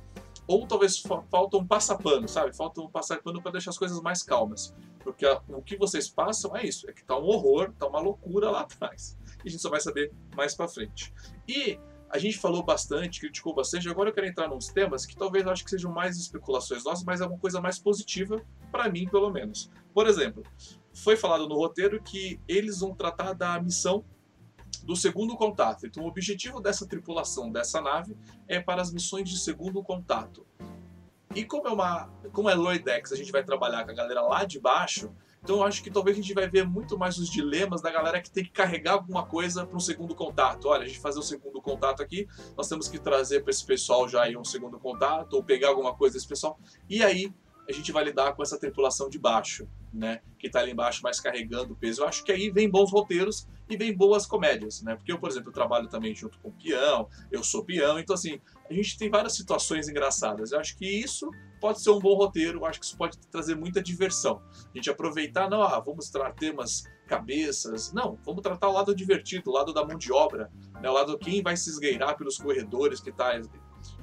Speaker 3: ou talvez falta um passapano, sabe? Falta um passapano para deixar as coisas mais calmas. Porque a, o que vocês passam é isso, é que tá um horror, tá uma loucura lá <laughs> atrás. E a gente só vai saber mais para frente. E a gente falou bastante, criticou bastante, agora eu quero entrar nos temas que talvez eu acho que sejam mais especulações nossas, mas é uma coisa mais positiva para mim, pelo menos. Por exemplo, foi falado no roteiro que eles vão tratar da missão do segundo contato. Então, o objetivo dessa tripulação dessa nave é para as missões de segundo contato. E como é uma, como é Lloydex, a gente vai trabalhar com a galera lá de baixo. Então, eu acho que talvez a gente vai ver muito mais os dilemas da galera que tem que carregar alguma coisa para um segundo contato. Olha, a gente fazer o um segundo contato aqui, nós temos que trazer para esse pessoal já aí um segundo contato ou pegar alguma coisa desse pessoal. E aí a gente vai lidar com essa tripulação de baixo, né? Que está ali embaixo mais carregando o peso. Eu acho que aí vem bons roteiros e vem boas comédias, né? Porque eu, por exemplo, trabalho também junto com o peão, eu sou peão, então assim, a gente tem várias situações engraçadas. Eu acho que isso pode ser um bom roteiro, eu acho que isso pode trazer muita diversão. A gente aproveitar, não, ah, vamos tratar temas cabeças, não, vamos tratar o lado divertido, o lado da mão de obra, né? o lado quem vai se esgueirar pelos corredores que está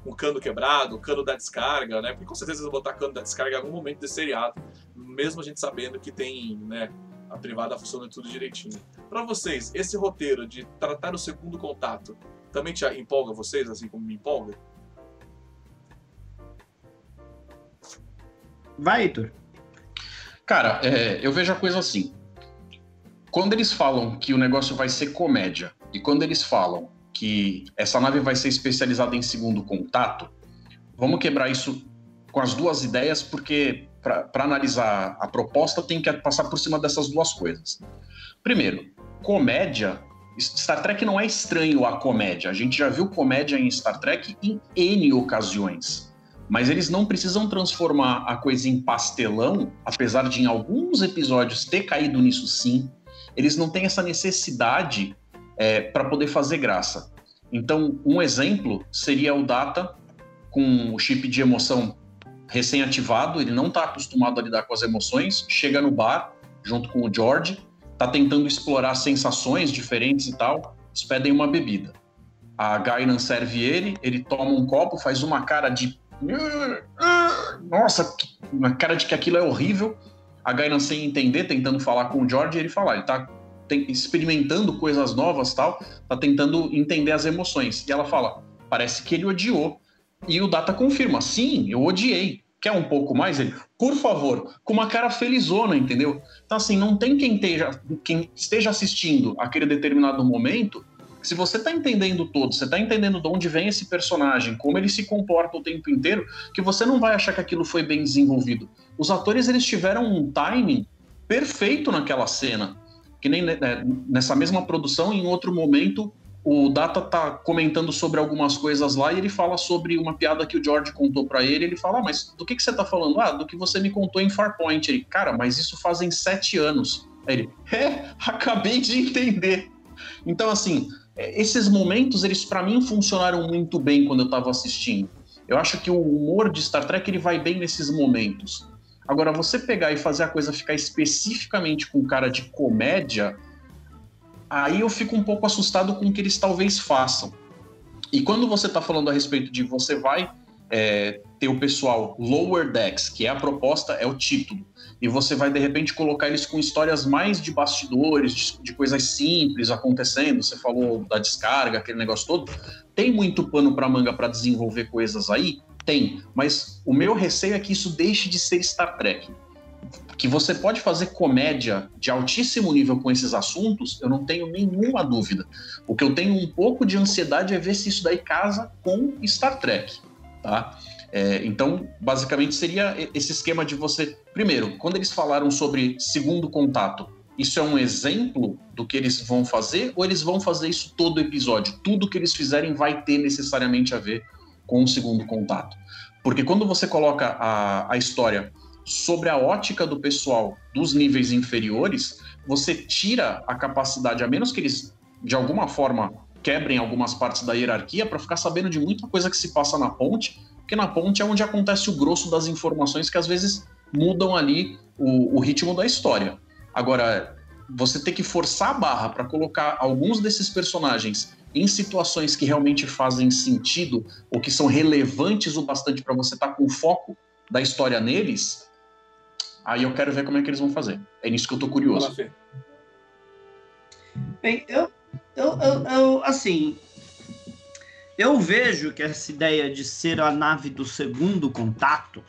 Speaker 3: com o cano quebrado, o cano da descarga, né? Porque com certeza eles vão botar cano da descarga em algum momento desse seriado, mesmo a gente sabendo que tem, né, a privada funciona tudo direitinho. Para vocês, esse roteiro de tratar o segundo contato também te empolga vocês, assim como me empolga?
Speaker 5: Vai, Heitor.
Speaker 4: Cara, é, eu vejo a coisa assim. Quando eles falam que o negócio vai ser comédia e quando eles falam que essa nave vai ser especializada em segundo contato, vamos quebrar isso com as duas ideias, porque para analisar a proposta tem que passar por cima dessas duas coisas. Primeiro, comédia. Star Trek não é estranho a comédia. A gente já viu comédia em Star Trek em N ocasiões. Mas eles não precisam transformar a coisa em pastelão, apesar de em alguns episódios ter caído nisso sim. Eles não têm essa necessidade é, para poder fazer graça. Então, um exemplo seria o Data com o chip de emoção recém-ativado, ele não está acostumado a lidar com as emoções, chega no bar junto com o George, está tentando explorar sensações diferentes e tal, eles pedem uma bebida. A Gainan serve ele, ele toma um copo, faz uma cara de. Nossa, uma cara de que aquilo é horrível. A Gainan sem entender, tentando falar com o George, ele fala: ele está experimentando coisas novas tal, tá tentando entender as emoções. E ela fala, parece que ele odiou. E o Data confirma, sim, eu odiei. Quer um pouco mais? Ele, por favor, com uma cara felizona, entendeu? Então, assim, não tem quem esteja, quem esteja assistindo aquele determinado momento. Se você está entendendo todo, você está entendendo de onde vem esse personagem, como ele se comporta o tempo inteiro, que você não vai achar que aquilo foi bem desenvolvido. Os atores eles tiveram um timing perfeito naquela cena que nem né, nessa mesma produção, em outro momento, o Data tá comentando sobre algumas coisas lá e ele fala sobre uma piada que o George contou para ele. Ele fala, ah, mas do que, que você tá falando? Ah, do que você me contou em Farpoint. Ele, cara, mas isso fazem sete anos. Aí ele, é, acabei de entender. Então, assim, é, esses momentos, eles para mim funcionaram muito bem quando eu tava assistindo. Eu acho que o humor de Star Trek ele vai bem nesses momentos. Agora, você pegar e fazer a coisa ficar especificamente com cara de comédia, aí eu fico um pouco assustado com o que eles talvez façam. E quando você está falando a respeito de você vai é, ter o pessoal Lower Decks, que é a proposta, é o título, e você vai de repente colocar eles com histórias mais de bastidores, de, de coisas simples acontecendo. Você falou da descarga, aquele negócio todo. Tem muito pano para manga para desenvolver coisas aí? Tem, mas o meu receio é que isso deixe de ser Star Trek que você pode fazer comédia de altíssimo nível com esses assuntos, eu não tenho nenhuma dúvida. O que eu tenho um pouco de ansiedade é ver se isso daí casa com Star Trek, tá? É, então, basicamente seria esse esquema de você. Primeiro, quando eles falaram sobre segundo contato, isso é um exemplo do que eles vão fazer ou eles vão fazer isso todo episódio? Tudo que eles fizerem vai ter necessariamente a ver com o segundo contato. Porque quando você coloca a, a história sobre a ótica do pessoal dos níveis inferiores, você tira a capacidade, a menos que eles de alguma forma quebrem algumas partes da hierarquia para ficar sabendo de muita coisa que se passa na ponte, porque na ponte é onde acontece o grosso das informações que às vezes mudam ali o, o ritmo da história. Agora, você ter que forçar a barra para colocar alguns desses personagens em situações que realmente fazem sentido ou que são relevantes o bastante para você estar tá com o foco da história neles, Aí eu quero ver como é que eles vão fazer. É nisso que eu tô curioso.
Speaker 5: Bem, eu, eu, eu, eu, assim, eu vejo que essa ideia de ser a nave do segundo contato,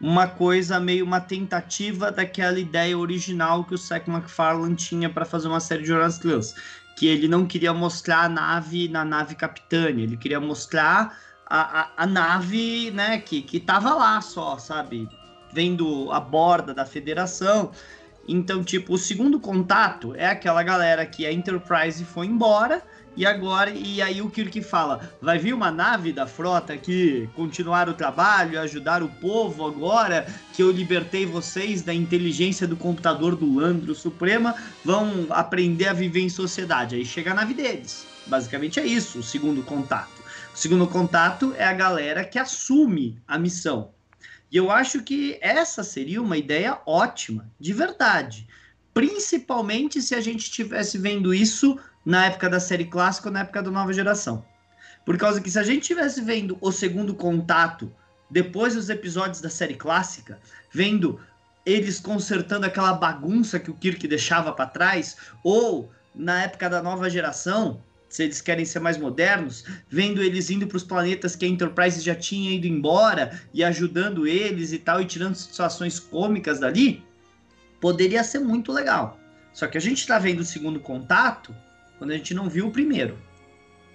Speaker 5: uma coisa meio uma tentativa daquela ideia original que o Seth MacFarlane tinha para fazer uma série de Jonas Clans, que ele não queria mostrar a nave na nave capitânia, ele queria mostrar a, a, a nave, né, que, que tava lá só, sabe? Vendo a borda da federação. Então, tipo, o segundo contato é aquela galera que a Enterprise foi embora e agora, e aí o Kirk fala: vai vir uma nave da frota aqui continuar o trabalho, ajudar o povo agora que eu libertei vocês da inteligência do computador do Landro Suprema, vão aprender a viver em sociedade. Aí chega a nave deles. Basicamente é isso, o segundo contato. O segundo contato é a galera que assume a missão. E eu acho que essa seria uma ideia ótima, de verdade. Principalmente se a gente estivesse vendo isso na época da série clássica ou na época da nova geração. Por causa que se a gente estivesse vendo o segundo contato depois dos episódios da série clássica, vendo eles consertando aquela bagunça que o Kirk deixava para trás, ou na época da nova geração, se eles querem ser mais modernos, vendo eles indo para os planetas que a Enterprise já tinha ido embora e ajudando eles e tal, e tirando situações cômicas dali, poderia ser muito legal. Só que a gente está vendo o segundo contato quando a gente não viu o primeiro.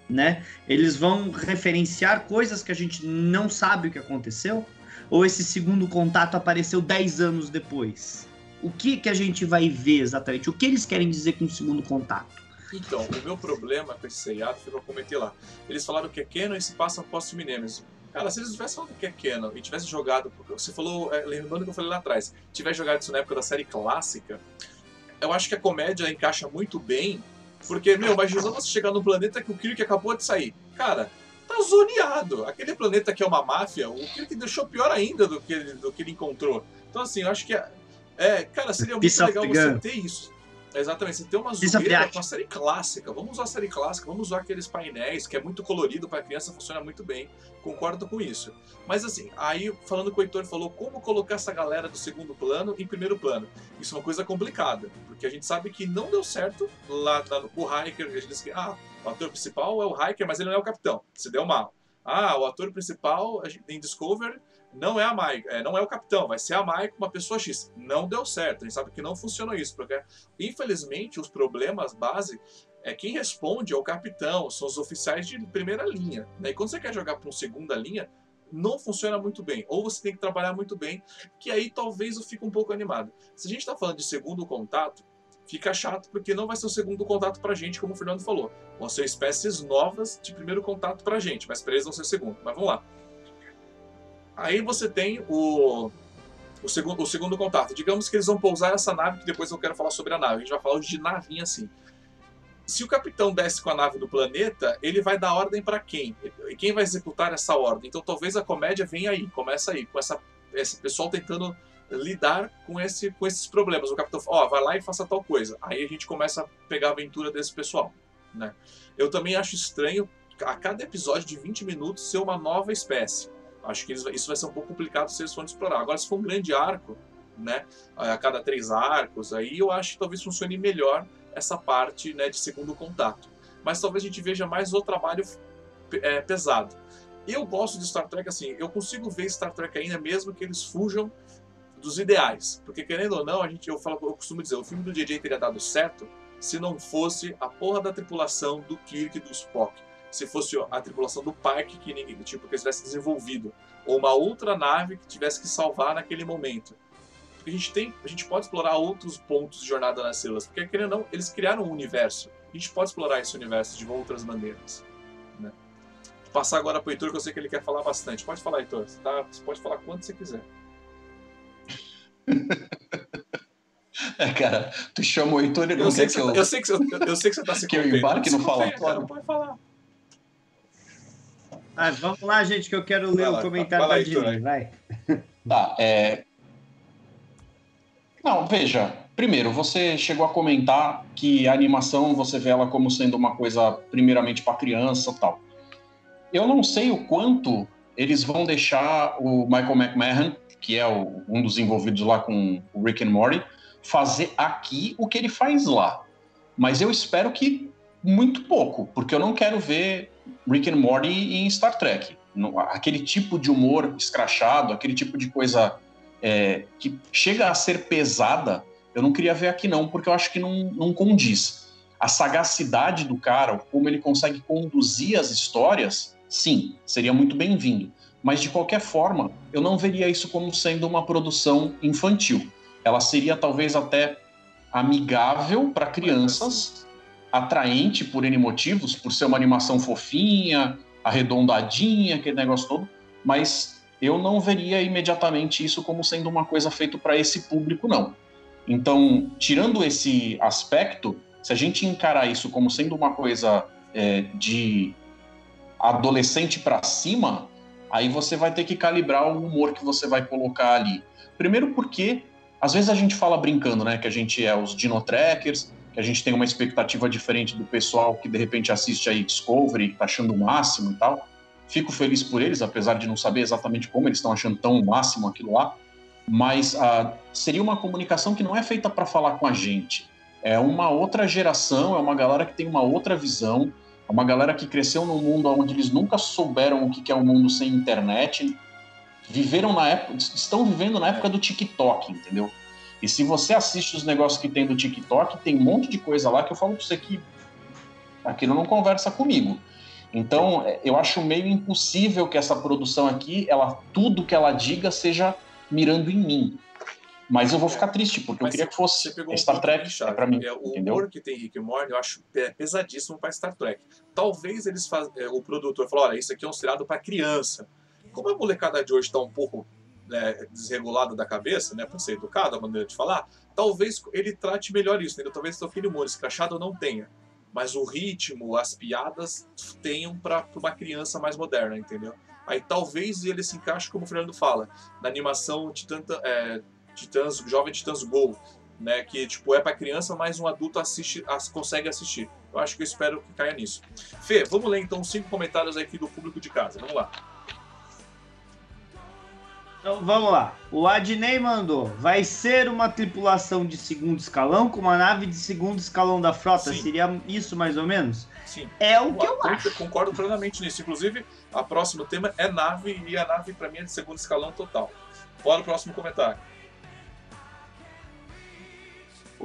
Speaker 5: Né? Eles vão referenciar coisas que a gente não sabe o que aconteceu, ou esse segundo contato apareceu 10 anos depois. O que, que a gente vai ver exatamente? O que eles querem dizer com o segundo contato?
Speaker 3: Então, o meu problema com esse seriado foi que eu comentei lá. Eles falaram que é canon e se passa após filme Nemesis. Cara, se eles tivessem falado que é canon e tivessem jogado, porque você falou, é, lembrando que eu falei lá atrás, tivesse jogado isso na época da série clássica, eu acho que a comédia encaixa muito bem, porque, meu, imagina você chegar num planeta que o Kirk acabou de sair. Cara, tá zoneado. Aquele planeta que é uma máfia, o Kirk deixou pior ainda do que, do que ele encontrou. Então, assim, eu acho que é, é cara, seria muito legal você ter isso. Exatamente, você tem uma zoeira com a série clássica. Vamos usar a série clássica, vamos usar aqueles painéis que é muito colorido para criança, funciona muito bem. Concordo com isso. Mas assim, aí falando com o Heitor falou como colocar essa galera do segundo plano em primeiro plano. Isso é uma coisa complicada, porque a gente sabe que não deu certo lá, lá o Hiker, a gente disse que ah, o ator principal é o Hiker, mas ele não é o capitão. Se deu mal. Ah, o ator principal em Discovery não é a Mai, é, não é o capitão, vai ser a Mai com uma pessoa X. Não deu certo, a gente sabe que não funcionou isso, porque infelizmente os problemas base é quem responde é o capitão, são os oficiais de primeira linha. Né? E quando você quer jogar para uma segunda linha, não funciona muito bem. Ou você tem que trabalhar muito bem, que aí talvez eu fique um pouco animado. Se a gente está falando de segundo contato, fica chato porque não vai ser o segundo contato pra gente, como o Fernando falou. Vão ser espécies novas de primeiro contato pra gente, mas pra eles vão ser segundo. Mas vamos lá. Aí você tem o, o, segundo, o segundo contato. Digamos que eles vão pousar essa nave, que depois eu quero falar sobre a nave. A gente vai falar de navinha assim. Se o capitão desce com a nave do planeta, ele vai dar ordem para quem? E quem vai executar essa ordem? Então talvez a comédia venha aí, começa aí, com essa, esse pessoal tentando lidar com, esse, com esses problemas. O capitão fala, ó, vai lá e faça tal coisa. Aí a gente começa a pegar a aventura desse pessoal. Né? Eu também acho estranho a cada episódio de 20 minutos ser uma nova espécie. Acho que isso vai ser um pouco complicado se eles forem explorar. Agora, se for um grande arco, né, a cada três arcos, aí eu acho que talvez funcione melhor essa parte né, de segundo contato. Mas talvez a gente veja mais o trabalho é, pesado. Eu gosto de Star Trek assim, eu consigo ver Star Trek ainda mesmo que eles fujam dos ideais. Porque querendo ou não, a gente, eu, falo, eu costumo dizer, o filme do JJ teria dado certo se não fosse a porra da tripulação do Kirk e do Spock se fosse a tripulação do parque que ninguém, tipo, que tivesse desenvolvido, ou uma outra nave que tivesse que salvar naquele momento. Porque a gente tem, a gente pode explorar outros pontos de jornada nas células, porque querendo ou não, eles criaram um universo. A gente pode explorar esse universo de outras maneiras. Né? Vou passar agora para o Heitor, que eu sei que ele quer falar bastante. Pode falar, Heitor. Você, tá, você pode falar quanto você quiser. <laughs>
Speaker 4: É, cara, tu chama o Heitor e não
Speaker 3: eu quer que, que eu... Tá, eu sei que você, eu sei que você tá se <laughs>
Speaker 4: Que eu embarque no falatório.
Speaker 3: Pode falar.
Speaker 5: Ah, vamos lá, gente, que eu quero ler lá, o comentário da Disney, vai.
Speaker 4: Tá, é... Não, veja, primeiro, você chegou a comentar que a animação você vê ela como sendo uma coisa primeiramente para criança tal. Eu não sei o quanto eles vão deixar o Michael McMahon, que é o, um dos envolvidos lá com o Rick and Morty, fazer aqui o que ele faz lá. Mas eu espero que muito pouco, porque eu não quero ver Rick and Morty em Star Trek. Aquele tipo de humor escrachado, aquele tipo de coisa é, que chega a ser pesada, eu não queria ver aqui não, porque eu acho que não, não condiz. A sagacidade do cara, como ele consegue conduzir as histórias, sim, seria muito bem-vindo. Mas de qualquer forma, eu não veria isso como sendo uma produção infantil. Ela seria talvez até amigável para crianças, atraente por N motivos, por ser uma animação fofinha, arredondadinha, aquele negócio todo, mas eu não veria imediatamente isso como sendo uma coisa feita para esse público, não. Então, tirando esse aspecto, se a gente encarar isso como sendo uma coisa é, de adolescente para cima, aí você vai ter que calibrar o humor que você vai colocar ali. Primeiro porque, às vezes a gente fala brincando, né, que a gente é os dinotrackers, que a gente tem uma expectativa diferente do pessoal que de repente assiste aí Discovery, tá achando o máximo e tal. Fico feliz por eles, apesar de não saber exatamente como eles estão achando tão o máximo aquilo lá. Mas ah, seria uma comunicação que não é feita para falar com a gente. É uma outra geração, é uma galera que tem uma outra visão, é uma galera que cresceu num mundo onde eles nunca souberam o que é o um mundo sem internet, viveram na época, estão vivendo na época do TikTok, entendeu? E se você assiste os negócios que tem do TikTok, tem um monte de coisa lá que eu falo pra você que aquilo não conversa comigo. Então, é, eu acho meio impossível que essa produção aqui, ela tudo que ela diga seja mirando em mim. Mas eu vou ficar triste, porque Mas eu queria que fosse um Star Trek é para mim. É,
Speaker 3: o
Speaker 4: entendeu?
Speaker 3: humor que tem Rick Morty eu acho pesadíssimo para Star Trek. Talvez eles faz... É, o produtor falou, olha, isso aqui é um seriado para criança. Como a molecada de hoje está um pouco né, desregulado da cabeça, né, para ser educado, a maneira de falar, talvez ele trate melhor isso, entendeu? Talvez aquele humor escrachado não tenha, mas o ritmo, as piadas tenham para uma criança mais moderna, entendeu? Aí talvez ele se encaixe, como o Fernando fala, na animação Titã, é, Jovem Titãs Go, né, que tipo é para criança, mas um adulto assiste, as, consegue assistir. Eu acho que eu espero que caia nisso. Fê, vamos ler então cinco comentários aqui do público de casa. Vamos lá.
Speaker 5: Então vamos lá. O Adnei mandou. Vai ser uma tripulação de segundo escalão com uma nave de segundo escalão da frota? Sim. Seria isso mais ou menos?
Speaker 3: Sim.
Speaker 5: É o que eu, eu acho.
Speaker 3: concordo plenamente nisso. Inclusive, a próximo tema é nave e a nave para mim é de segundo escalão total. Bora o próximo comentário.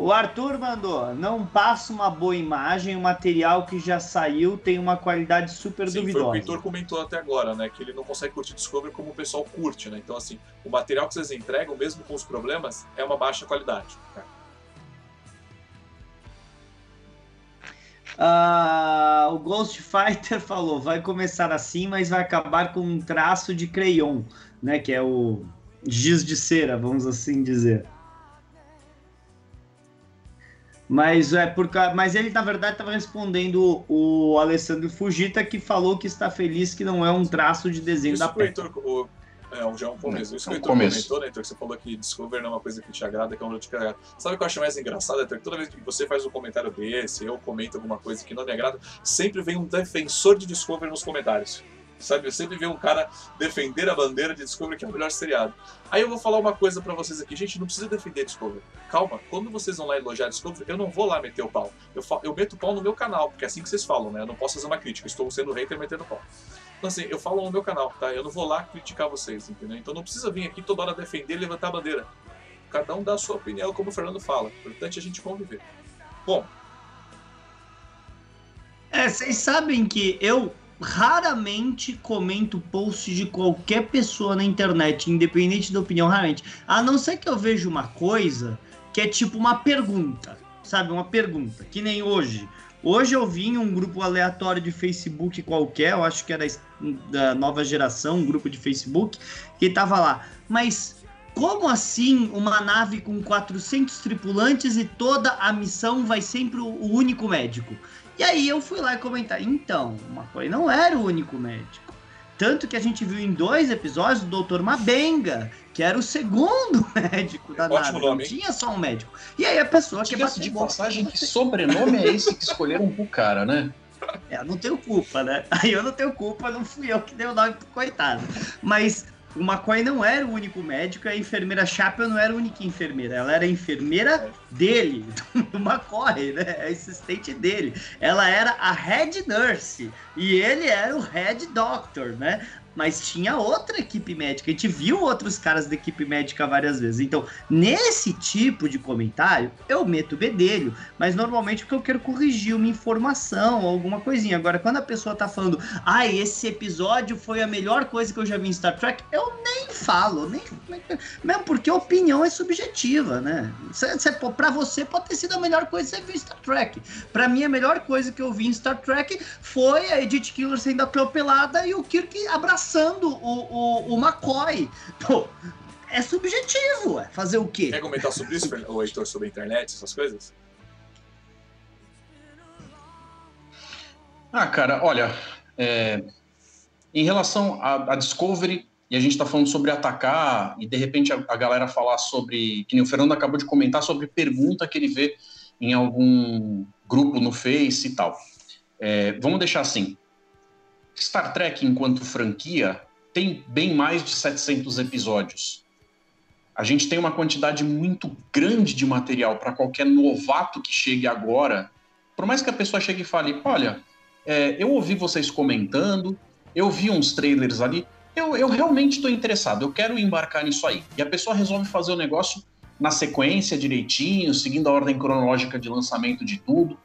Speaker 5: O Arthur mandou, não passa uma boa imagem, o material que já saiu tem uma qualidade super Sim, duvidosa. Foi o
Speaker 3: que o Heitor comentou até agora, né? Que ele não consegue curtir Discovery como o pessoal curte, né? Então, assim, o material que vocês entregam, mesmo com os problemas, é uma baixa qualidade. Né?
Speaker 5: Uh, o Ghost Fighter <laughs> falou: vai começar assim, mas vai acabar com um traço de crayon, né? Que é o giz de cera, vamos assim dizer. Mas é por mas ele na verdade estava respondendo o Alessandro Fujita que falou que está feliz que não é um traço de desenho
Speaker 3: Isso
Speaker 5: da Peppa.
Speaker 3: O, é, já é um começo. Isso que o
Speaker 4: É um
Speaker 3: Heitor
Speaker 4: começo.
Speaker 3: comentou, né, Heitor, que você falou que Discovery não é uma coisa que te agrada, que é uma que te agrada. Sabe o que eu acho mais engraçado, Heitor? Que toda vez que você faz um comentário desse, eu comento alguma coisa que não me agrada, sempre vem um defensor de Discovery nos comentários. Sabe? Eu sempre vem um cara defender a bandeira de Discovery, que é o melhor seriado. Aí eu vou falar uma coisa pra vocês aqui. Gente, não precisa defender Discovery. Calma, quando vocês vão lá elogiar Discovery, eu não vou lá meter o pau. Eu, eu meto o pau no meu canal, porque é assim que vocês falam, né? Eu não posso fazer uma crítica. Estou sendo hater metendo pau. Então, assim, eu falo no meu canal, tá? Eu não vou lá criticar vocês, entendeu? Então não precisa vir aqui toda hora defender e levantar a bandeira. Cada um dá a sua opinião, como o Fernando fala. Importante a gente conviver. Bom,
Speaker 5: É, vocês sabem que eu raramente comento post de qualquer pessoa na internet, independente da opinião, raramente. A não ser que eu veja uma coisa que é tipo uma pergunta, sabe? Uma pergunta, que nem hoje. Hoje eu vi em um grupo aleatório de Facebook qualquer, eu acho que era da nova geração, um grupo de Facebook, que tava lá. Mas como assim uma nave com 400 tripulantes e toda a missão vai sempre o único médico? E aí eu fui lá comentar, então, o McCoy não era o único médico. Tanto que a gente viu em dois episódios o Dr. Mabenga, que era o segundo <laughs> médico da
Speaker 3: Ótimo
Speaker 5: nave.
Speaker 3: nome,
Speaker 5: não tinha só um médico. E aí a pessoa que bateu
Speaker 4: de passagem que sobrenome é esse que escolheram pro cara, né?
Speaker 5: É, eu não tenho culpa, né? <laughs> Aí eu não tenho culpa, não fui eu que dei o nome pro coitado. Mas o McCoy não era o único médico, a enfermeira Chapel não era a única enfermeira. Ela era a enfermeira dele, <laughs> do McCoy, né? A assistente dele. Ela era a head nurse e ele era o head doctor, né? Mas tinha outra equipe médica. A gente viu outros caras da equipe médica várias vezes. Então, nesse tipo de comentário, eu meto bedelho. Mas normalmente porque eu quero corrigir uma informação ou alguma coisinha. Agora, quando a pessoa tá falando, ah, esse episódio foi a melhor coisa que eu já vi em Star Trek, eu nem falo, nem, mesmo porque a opinião é subjetiva, né? Pra você pode ter sido a melhor coisa que você viu em Star Trek. Pra mim, a melhor coisa que eu vi em Star Trek foi a Edith Killer sendo atropelada e o Kirk abraçando o, o, o McCoy. Pô, é subjetivo, é fazer o quê?
Speaker 3: quer comentar sobre isso, o Heitor, sobre a internet, essas coisas?
Speaker 4: Ah, cara, olha, é, em relação à, à Discovery, e a gente está falando sobre atacar, e de repente a, a galera falar sobre, que nem o Fernando acabou de comentar, sobre pergunta que ele vê em algum grupo no Face e tal. É, vamos deixar assim, Star Trek, enquanto franquia, tem bem mais de 700 episódios. A gente tem uma quantidade muito grande de material para qualquer novato que chegue agora. Por mais que a pessoa chegue e fale, olha, é, eu ouvi vocês comentando, eu vi uns trailers ali, eu, eu realmente estou interessado, eu quero embarcar nisso aí. E a pessoa resolve fazer o negócio na sequência direitinho, seguindo a ordem cronológica de lançamento de tudo.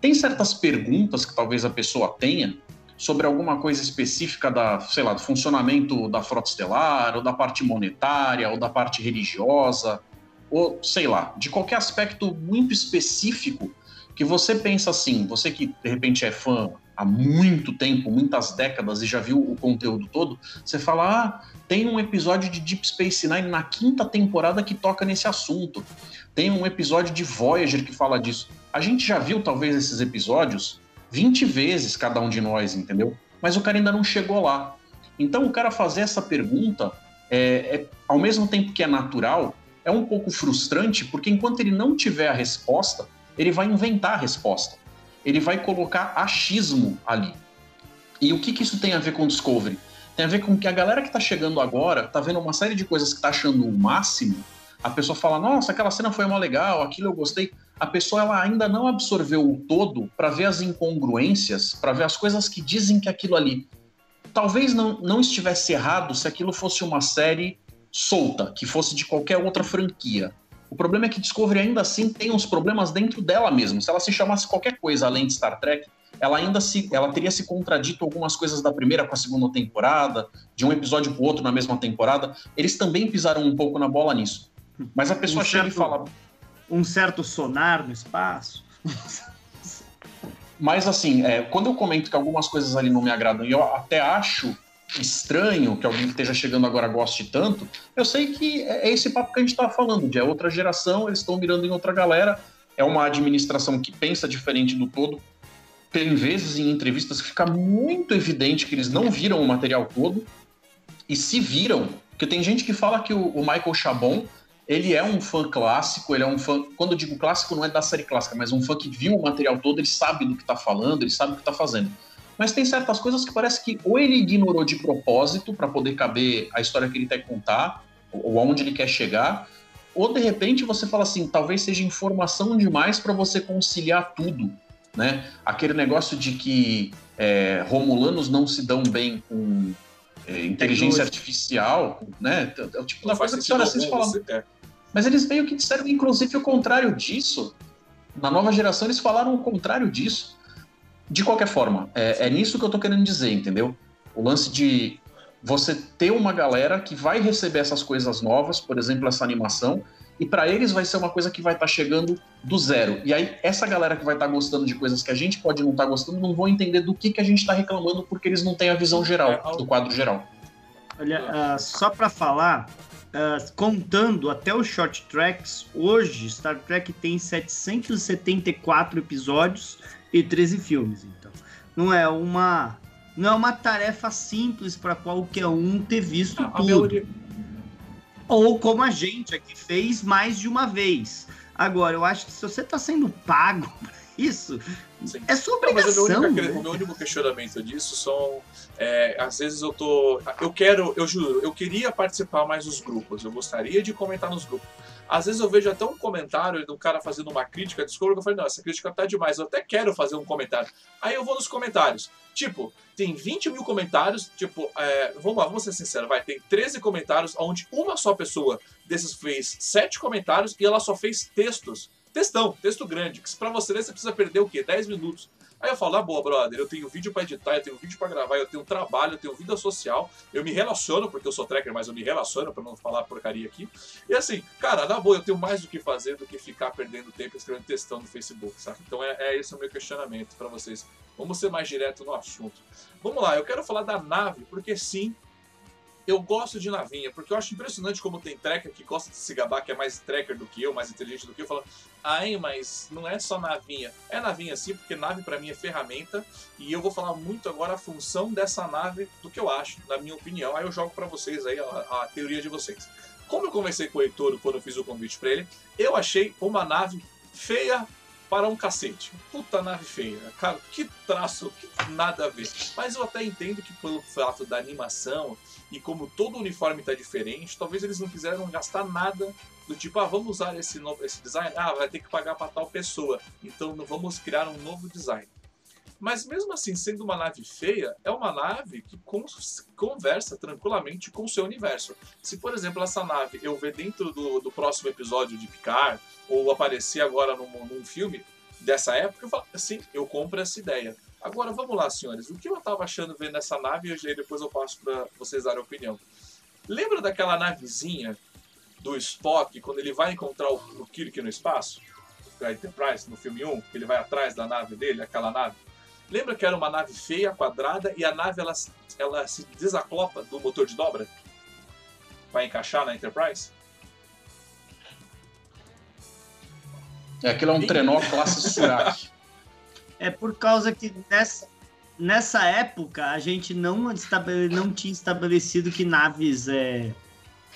Speaker 4: Tem certas perguntas que talvez a pessoa tenha sobre alguma coisa específica da, sei lá, do funcionamento da frota estelar, ou da parte monetária, ou da parte religiosa, ou sei lá, de qualquer aspecto muito específico que você pensa assim, você que de repente é fã há muito tempo, muitas décadas e já viu o conteúdo todo, você fala, ah, tem um episódio de Deep Space Nine na quinta temporada que toca nesse assunto. Tem um episódio de Voyager que fala disso. A gente já viu talvez esses episódios 20 vezes cada um de nós, entendeu? Mas o cara ainda não chegou lá. Então o cara fazer essa pergunta, é, é, ao mesmo tempo que é natural, é um pouco frustrante, porque enquanto ele não tiver a resposta, ele vai inventar a resposta. Ele vai colocar achismo ali. E o que, que isso tem a ver com Discovery? Tem a ver com que a galera que está chegando agora está vendo uma série de coisas que está achando o máximo. A pessoa fala, nossa, aquela cena foi uma legal, aquilo eu gostei. A pessoa ela ainda não absorveu o todo para ver as incongruências, para ver as coisas que dizem que aquilo ali talvez não, não estivesse errado se aquilo fosse uma série solta, que fosse de qualquer outra franquia. O problema é que Discovery ainda assim tem uns problemas dentro dela mesmo. Se ela se chamasse qualquer coisa além de Star Trek, ela ainda se, ela teria se contradito algumas coisas da primeira com a segunda temporada, de um episódio para o outro na mesma temporada. Eles também pisaram um pouco na bola nisso. Mas a pessoa
Speaker 5: Um
Speaker 4: chega e
Speaker 5: certo-
Speaker 4: fala:
Speaker 5: Um certo sonar no espaço.
Speaker 4: Mas assim, é, quando eu comento que algumas coisas ali não me agradam e eu até acho estranho que alguém que esteja chegando agora goste tanto, eu sei que é, é esse papo que a gente estava falando, de é outra geração, eles estão mirando em outra galera, é uma administração que pensa diferente do todo. Tem vezes em entrevistas que fica muito evidente que eles não viram o material todo, e se viram, porque tem gente que fala que o, o Michael Chabon ele é um fã clássico, ele é um fã. Quando eu digo clássico, não é da série clássica, mas um fã que viu o material todo, ele sabe do que está falando, ele sabe o que está fazendo. Mas tem certas coisas que parece que ou ele ignorou de propósito para poder caber a história que ele quer contar, ou aonde ele quer chegar, ou de repente você fala assim, talvez seja informação demais para você conciliar tudo, né? Aquele negócio de que é, romulanos não se dão bem com é, inteligência artificial, né? É o tipo da coisa que o senhor assiste falando. Mas eles meio que disseram, inclusive, o contrário disso. Na nova geração, eles falaram o contrário disso. De qualquer forma, é, é nisso que eu tô querendo dizer, entendeu? O lance de você ter uma galera que vai receber essas coisas novas, por exemplo, essa animação, e para eles vai ser uma coisa que vai estar tá chegando do zero. E aí, essa galera que vai estar tá gostando de coisas que a gente pode não estar tá gostando, não vão entender do que, que a gente está reclamando, porque eles não têm a visão geral, é, do quadro geral.
Speaker 5: Olha, uh, só para falar, uh, contando até os short tracks, hoje Star Trek tem 774 episódios e 13 filmes. Então, não é uma não é uma tarefa simples para qualquer um ter visto não, tudo ou como a gente aqui fez mais de uma vez. Agora, eu acho que se você está sendo pago <laughs> para isso, Sim. é sua obrigação. Não, mas
Speaker 3: o meu, único, né? o meu único questionamento disso são. É, às vezes eu tô. Eu quero, eu juro, eu queria participar mais dos grupos, eu gostaria de comentar nos grupos. Às vezes eu vejo até um comentário de um cara fazendo uma crítica, desculpa, eu falei, não, essa crítica tá demais, eu até quero fazer um comentário. Aí eu vou nos comentários. Tipo, tem 20 mil comentários, tipo, é, vamos lá, vamos ser sinceros, vai, tem 13 comentários, onde uma só pessoa desses fez 7 comentários e ela só fez textos. Textão, texto grande, que pra você ler você precisa perder o quê? 10 minutos. Aí eu falo, ah, boa, brother, eu tenho vídeo para editar, eu tenho vídeo para gravar, eu tenho trabalho, eu tenho vida social, eu me relaciono, porque eu sou tracker, mas eu me relaciono para não falar porcaria aqui. E assim, cara, na boa, eu tenho mais do que fazer do que ficar perdendo tempo escrevendo textão no Facebook, sabe? Então é, é esse o meu questionamento para vocês. Vamos ser mais direto no assunto. Vamos lá, eu quero falar da nave, porque sim, eu gosto de navinha, porque eu acho impressionante como tem tracker que gosta de se gabar, que é mais tracker do que eu, mais inteligente do que eu, fala, ai, mas não é só navinha. É navinha sim, porque nave para mim é ferramenta, e eu vou falar muito agora a função dessa nave, do que eu acho, na minha opinião. Aí eu jogo para vocês aí a, a, teoria de vocês. Como eu conversei com o Heitor quando eu fiz o convite para ele, eu achei uma nave feia para um cacete. Puta nave feia. Cara, que traço, que nada a ver. Mas eu até entendo que pelo fato da animação e como todo o uniforme está diferente, talvez eles não quiseram gastar nada do tipo, ah, vamos usar esse, novo, esse design, ah, vai ter que pagar para tal pessoa, então vamos criar um novo design. Mas mesmo assim, sendo uma nave feia, é uma nave que conversa tranquilamente com o seu universo. Se, por exemplo, essa nave eu ver dentro do, do próximo episódio de Picard, ou aparecer agora num, num filme dessa época, eu falo, assim, eu compro essa ideia. Agora, vamos lá, senhores. O que eu estava achando vendo essa nave, e depois eu passo para vocês darem opinião. Lembra daquela navezinha do Spock, quando ele vai encontrar o, o Kirk no espaço? A Enterprise, no filme 1, que ele vai atrás da nave dele, aquela nave? Lembra que era uma nave feia, quadrada, e a nave ela, ela se desaclopa do motor de dobra? Para encaixar na Enterprise?
Speaker 4: É, aquilo é um trenó classe Surak. <laughs>
Speaker 5: É por causa que nessa, nessa época a gente não, estabele, não tinha estabelecido que naves é,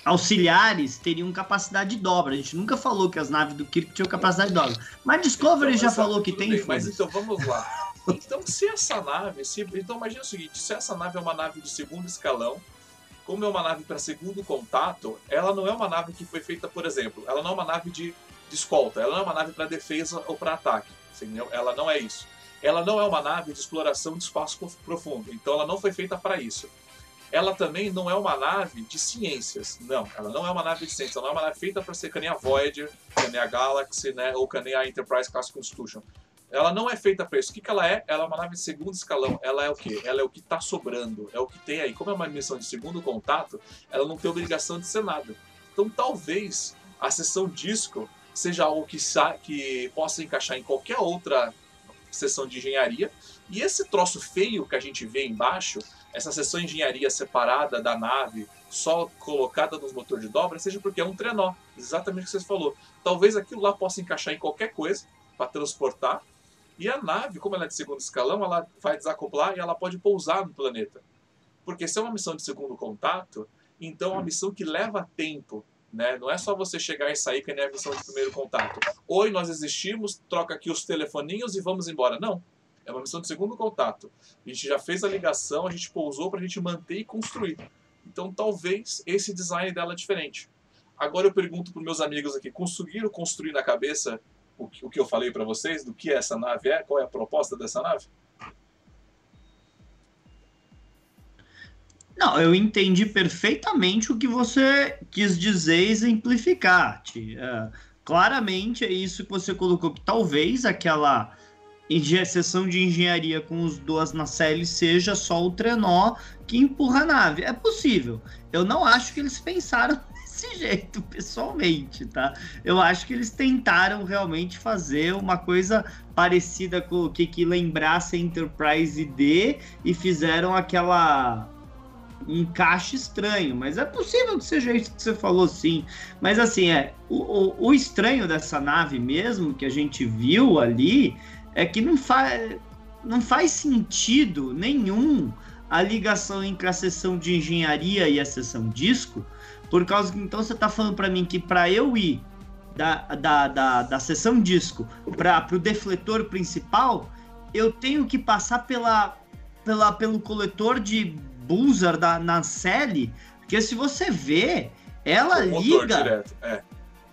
Speaker 5: auxiliares teriam capacidade de dobra. A gente nunca falou que as naves do Kirk tinham capacidade de dobra. Mas Discovery então, já falou que tem.
Speaker 3: Bem, mas então vamos lá. Então, se essa nave, se, então imagina o seguinte: se essa nave é uma nave de segundo escalão, como é uma nave para segundo contato, ela não é uma nave que foi feita, por exemplo, ela não é uma nave de, de escolta, ela não é uma nave para defesa ou para ataque, entendeu? Ela não é isso. Ela não é uma nave de exploração de espaço profundo, então ela não foi feita para isso. Ela também não é uma nave de ciências, não, ela não é uma nave de ciências, ela não é uma nave feita para ser caneia Voyager, caneia Galaxy, né, ou caneia Enterprise Class Constitution. Ela não é feita para isso. O que, que ela é? Ela é uma nave de segundo escalão. Ela é o quê? Ela é o que está sobrando. É o que tem aí. Como é uma missão de segundo contato, ela não tem obrigação de ser nada. Então talvez a sessão disco seja algo que, que possa encaixar em qualquer outra seção de engenharia. E esse troço feio que a gente vê embaixo, essa seção de engenharia separada da nave, só colocada nos motores de dobra, seja porque é um trenó. Exatamente o que você falou. Talvez aquilo lá possa encaixar em qualquer coisa para transportar. E a nave, como ela é de segundo escalão, ela vai desacoplar e ela pode pousar no planeta. Porque se é uma missão de segundo contato, então é uma missão que leva tempo. Né? Não é só você chegar e sair que nem a missão de primeiro contato. Oi, nós existimos, troca aqui os telefoninhos e vamos embora. Não. É uma missão de segundo contato. A gente já fez a ligação, a gente pousou para a gente manter e construir. Então talvez esse design dela é diferente. Agora eu pergunto para meus amigos aqui: conseguiram construir na cabeça o que, o que eu falei para vocês, do que essa nave é? Qual é a proposta dessa nave?
Speaker 5: Não, eu entendi perfeitamente o que você quis dizer e exemplificar. Uh, claramente é isso que você colocou, que talvez aquela sessão de engenharia com os duas nacelles seja só o trenó que empurra a nave. É possível. Eu não acho que eles pensaram desse jeito, pessoalmente, tá? Eu acho que eles tentaram realmente fazer uma coisa parecida com o que, que lembrasse Enterprise D e fizeram aquela um encaixe estranho, mas é possível que seja isso que você falou, sim. Mas assim, é o, o, o estranho dessa nave mesmo que a gente viu ali é que não faz não faz sentido nenhum a ligação entre a seção de engenharia e a seção disco, por causa que então você está falando para mim que para eu ir da, da, da, da seção disco para o defletor principal, eu tenho que passar pela, pela, pelo coletor de buzzer da nacelle, porque se você vê, ela liga direto, é.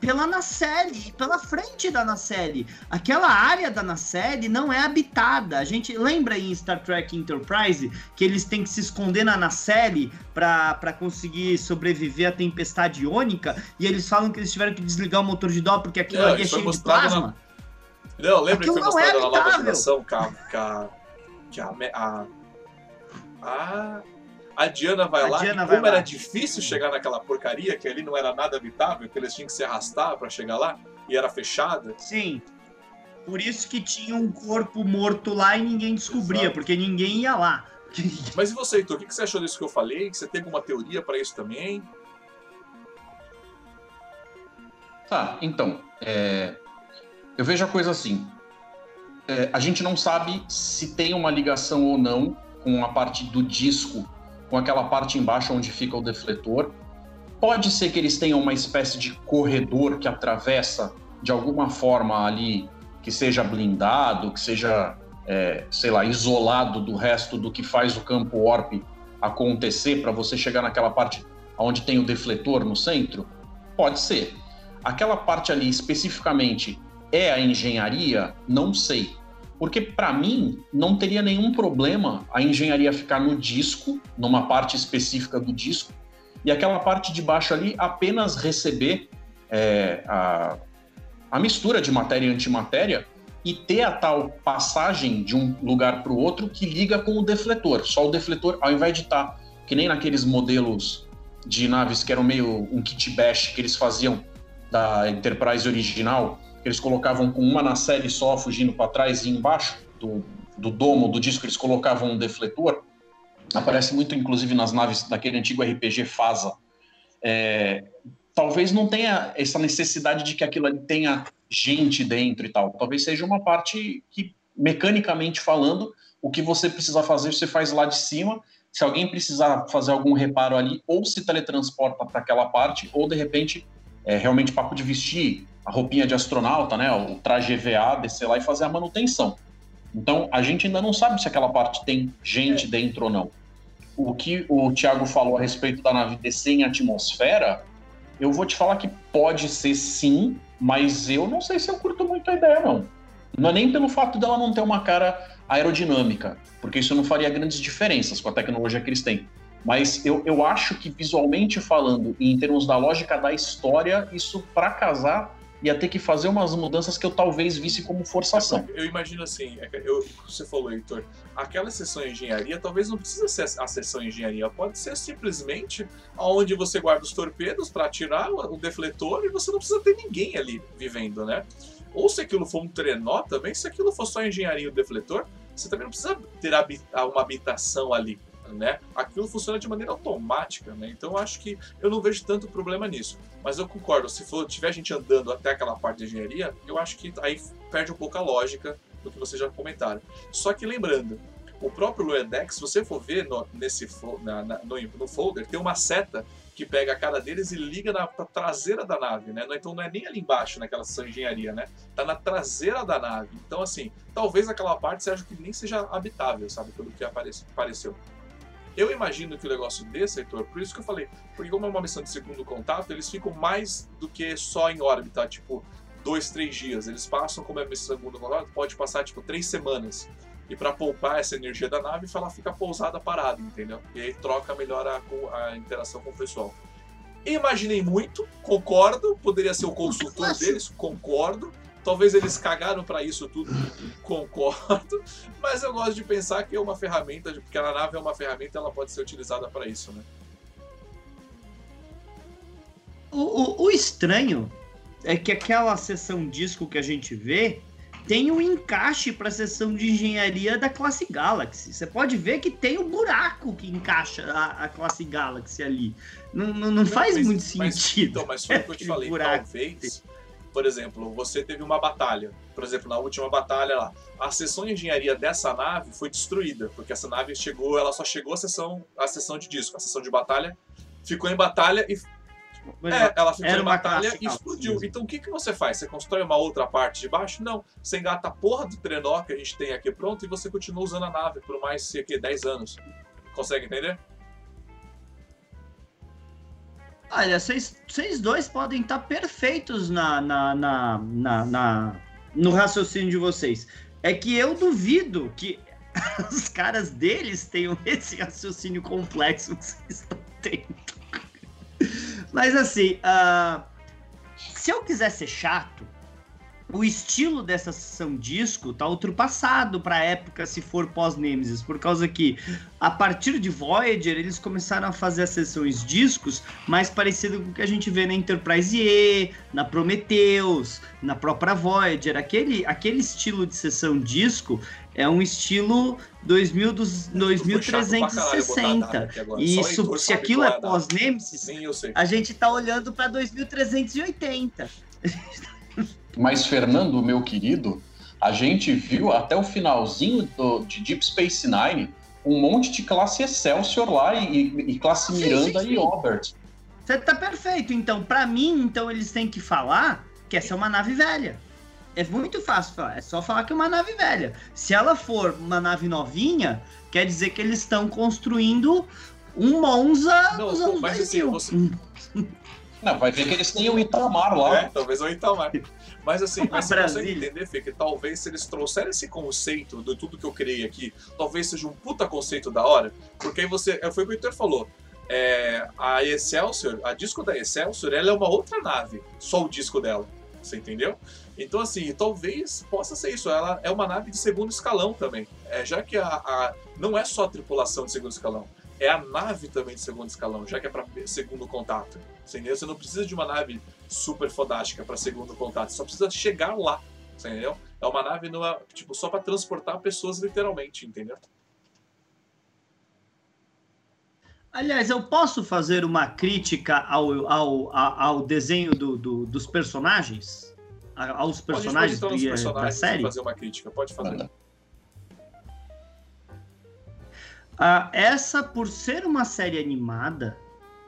Speaker 5: Pela nacelle, pela frente da nacelle. Aquela área da nacelle não é habitada. A gente lembra em Star Trek Enterprise que eles têm que se esconder na nacelle para conseguir sobreviver à tempestade iônica e eles falam que eles tiveram que desligar o motor de dó porque aquilo ali é cheio de plasma.
Speaker 3: Na... Não, lembra aquilo que foi mostrado é na nova geração que a, que a, a, a, a Diana vai a lá, Diana e como era lá. difícil chegar naquela porcaria, que ali não era nada habitável, que eles tinham que se arrastar para chegar lá, e era fechada.
Speaker 5: Sim. Por isso que tinha um corpo morto lá e ninguém descobria, Exato. porque ninguém ia lá. <laughs>
Speaker 3: Mas e você, Heitor, o que você achou disso que eu falei? Você tem alguma teoria para isso também?
Speaker 4: Tá, então, é... eu vejo a coisa assim. É, a gente não sabe se tem uma ligação ou não com a parte do disco com aquela parte embaixo onde fica o defletor. Pode ser que eles tenham uma espécie de corredor que atravessa de alguma forma ali, que seja blindado, que seja, é, sei lá, isolado do resto do que faz o campo warp acontecer para você chegar naquela parte onde tem o defletor no centro? Pode ser. Aquela parte ali especificamente é a engenharia? Não sei. Porque, para mim, não teria nenhum problema a engenharia ficar no disco, numa parte específica do disco, e aquela parte de baixo ali apenas receber é, a, a mistura de matéria e antimatéria e ter a tal passagem de um lugar para o outro que liga com o defletor. Só o defletor, ao invés de estar tá, que nem naqueles modelos de naves que eram meio um kit bash que eles faziam da Enterprise original, eles colocavam com uma nacelle só fugindo para trás e embaixo do, do domo do disco eles colocavam um defletor. Aparece muito, inclusive, nas naves daquele antigo RPG Fasa. É, talvez não tenha essa necessidade de que aquilo ali tenha gente dentro e tal. Talvez seja uma parte que, mecanicamente falando, o que você precisa fazer, você faz lá de cima. Se alguém precisar fazer algum reparo ali, ou se teletransporta para aquela parte, ou de repente, é realmente papo de vestir a roupinha de astronauta, né, o traje EVA, descer lá e fazer a manutenção. Então, a gente ainda não sabe se aquela parte tem gente dentro ou não. O que o Thiago falou a respeito da nave descer em atmosfera, eu vou te falar que pode ser sim, mas eu não sei se eu curto muito a ideia, não. Não é nem pelo fato dela não ter uma cara aerodinâmica, porque isso não faria grandes diferenças com a tecnologia que eles têm. Mas eu, eu acho que visualmente falando, em termos da lógica da história, isso para casar ia ter que fazer umas mudanças que eu talvez visse como forçação.
Speaker 3: Eu imagino assim, é eu, você falou, Heitor, aquela sessão engenharia talvez não precisa ser a sessão engenharia, pode ser simplesmente onde você guarda os torpedos para atirar o defletor e você não precisa ter ninguém ali vivendo, né? Ou se aquilo for um trenó também, se aquilo for só engenharia do defletor, você também não precisa ter uma habitação ali. Né? Aquilo funciona de maneira automática, né? Então acho que eu não vejo tanto problema nisso. Mas eu concordo, se for tiver gente andando até aquela parte de engenharia, eu acho que aí perde um pouco a lógica do que vocês já comentaram. Só que lembrando, o próprio Loedex, se você for ver no, nesse, na, na, no, no, folder, tem uma seta que pega a cara deles e liga na traseira da nave, né? Então não é nem ali embaixo, naquela engenharia, né? Tá na traseira da nave. Então, assim, talvez aquela parte seja que nem seja habitável, sabe? Pelo que apareceu. Eu imagino que o negócio desse, Heitor, por isso que eu falei, porque como é uma missão de segundo contato, eles ficam mais do que só em órbita, tipo, dois, três dias. Eles passam, como é missão de segundo contato, pode passar, tipo, três semanas. E para poupar essa energia da nave, ela fica pousada parada, entendeu? E aí troca melhor a, a interação com o pessoal. Imaginei muito, concordo, poderia ser o consultor deles, concordo. Talvez eles cagaram para isso tudo, concordo. Mas eu gosto de pensar que é uma ferramenta, porque a nave é uma ferramenta, ela pode ser utilizada para isso, né?
Speaker 5: O, o, o, estranho é que aquela sessão disco que a gente vê tem um encaixe para a seção de engenharia da classe Galaxy. Você pode ver que tem o um buraco que encaixa a, a classe Galaxy ali. Não, não, não faz mas, muito mas, sentido.
Speaker 3: Então, mas foi o que eu te <laughs> falei, buraco. talvez. Por exemplo, você teve uma batalha. Por exemplo, na última batalha lá, a seção de engenharia dessa nave foi destruída, porque essa nave chegou, ela só chegou à seção, à seção de disco, a seção de batalha ficou em batalha e é, ela ficou em batalha e explodiu. Então o que, que você faz? Você constrói uma outra parte de baixo? Não. Você engata a porra do trenó que a gente tem aqui pronto e você continua usando a nave por mais, sei que, 10 anos. Consegue entender?
Speaker 5: Olha, vocês dois podem estar perfeitos na, na, na, na, na no raciocínio de vocês. É que eu duvido que <laughs> os caras deles tenham <laughs> esse raciocínio complexo que vocês estão tendo. Mas assim, uh, se eu quiser ser chato, o estilo dessa sessão disco tá ultrapassado para época se for pós-Nemesis, por causa que a partir de Voyager eles começaram a fazer as sessões discos mais parecido com o que a gente vê na Enterprise E, na Prometheus, na própria Voyager. Aquele, aquele estilo de sessão disco é um estilo 2000 dos 2360. E isso, se aquilo é pós-Nemesis, a gente tá olhando para 2380.
Speaker 4: Mas, Fernando, meu querido, a gente viu até o finalzinho do, de Deep Space Nine um monte de classe Excelsior lá e, e classe Miranda sim, sim, sim. e Obert.
Speaker 5: Você tá perfeito. Então, para mim, então eles têm que falar que essa é uma nave velha. É muito fácil falar. É só falar que é uma nave velha. Se ela for uma nave novinha, quer dizer que eles estão construindo um Monza
Speaker 3: Não, nos anos mas 2000. Assim, você... <laughs>
Speaker 4: Não, vai ver que eles têm o Itamar lá.
Speaker 3: É, talvez o Itamar. Mas assim, <laughs> mas você consegue entender, Fê, que talvez se eles trouxerem esse conceito de tudo que eu criei aqui, talvez seja um puta conceito da hora, porque aí você. É, foi o que o Peter falou. É, a Excelsior, a disco da Excelsior, ela é uma outra nave, só o disco dela. Você entendeu? Então, assim, talvez possa ser isso. Ela é uma nave de segundo escalão também. É, já que a, a, não é só a tripulação de segundo escalão, é a nave também de segundo escalão, já que é para segundo contato. Entendeu? Você não precisa de uma nave super fodástica para segundo contato, só precisa chegar lá. Entendeu? É uma nave numa, tipo, só para transportar pessoas literalmente, entendeu?
Speaker 5: Aliás, eu posso fazer uma crítica ao, ao, ao desenho do, do, dos personagens? Aos personagens, pode, pode, então, do, personagens da série?
Speaker 3: fazer uma crítica, pode fazer.
Speaker 5: Uh, essa, por ser uma série animada,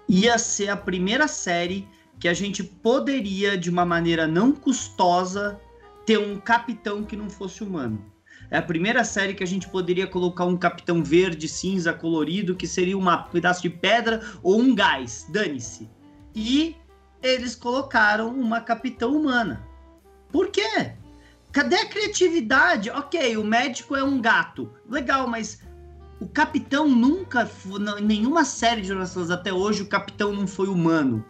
Speaker 5: ia ser a primeira série que a gente poderia, de uma maneira não custosa, ter um capitão que não fosse humano. É a primeira série que a gente poderia colocar um capitão verde, cinza, colorido, que seria um pedaço de pedra ou um gás, dane-se. E eles colocaram uma capitã humana. Por quê? Cadê a criatividade? Ok, o médico é um gato. Legal, mas o capitão nunca, em nenhuma série de Jornalistas até hoje, o capitão não foi humano.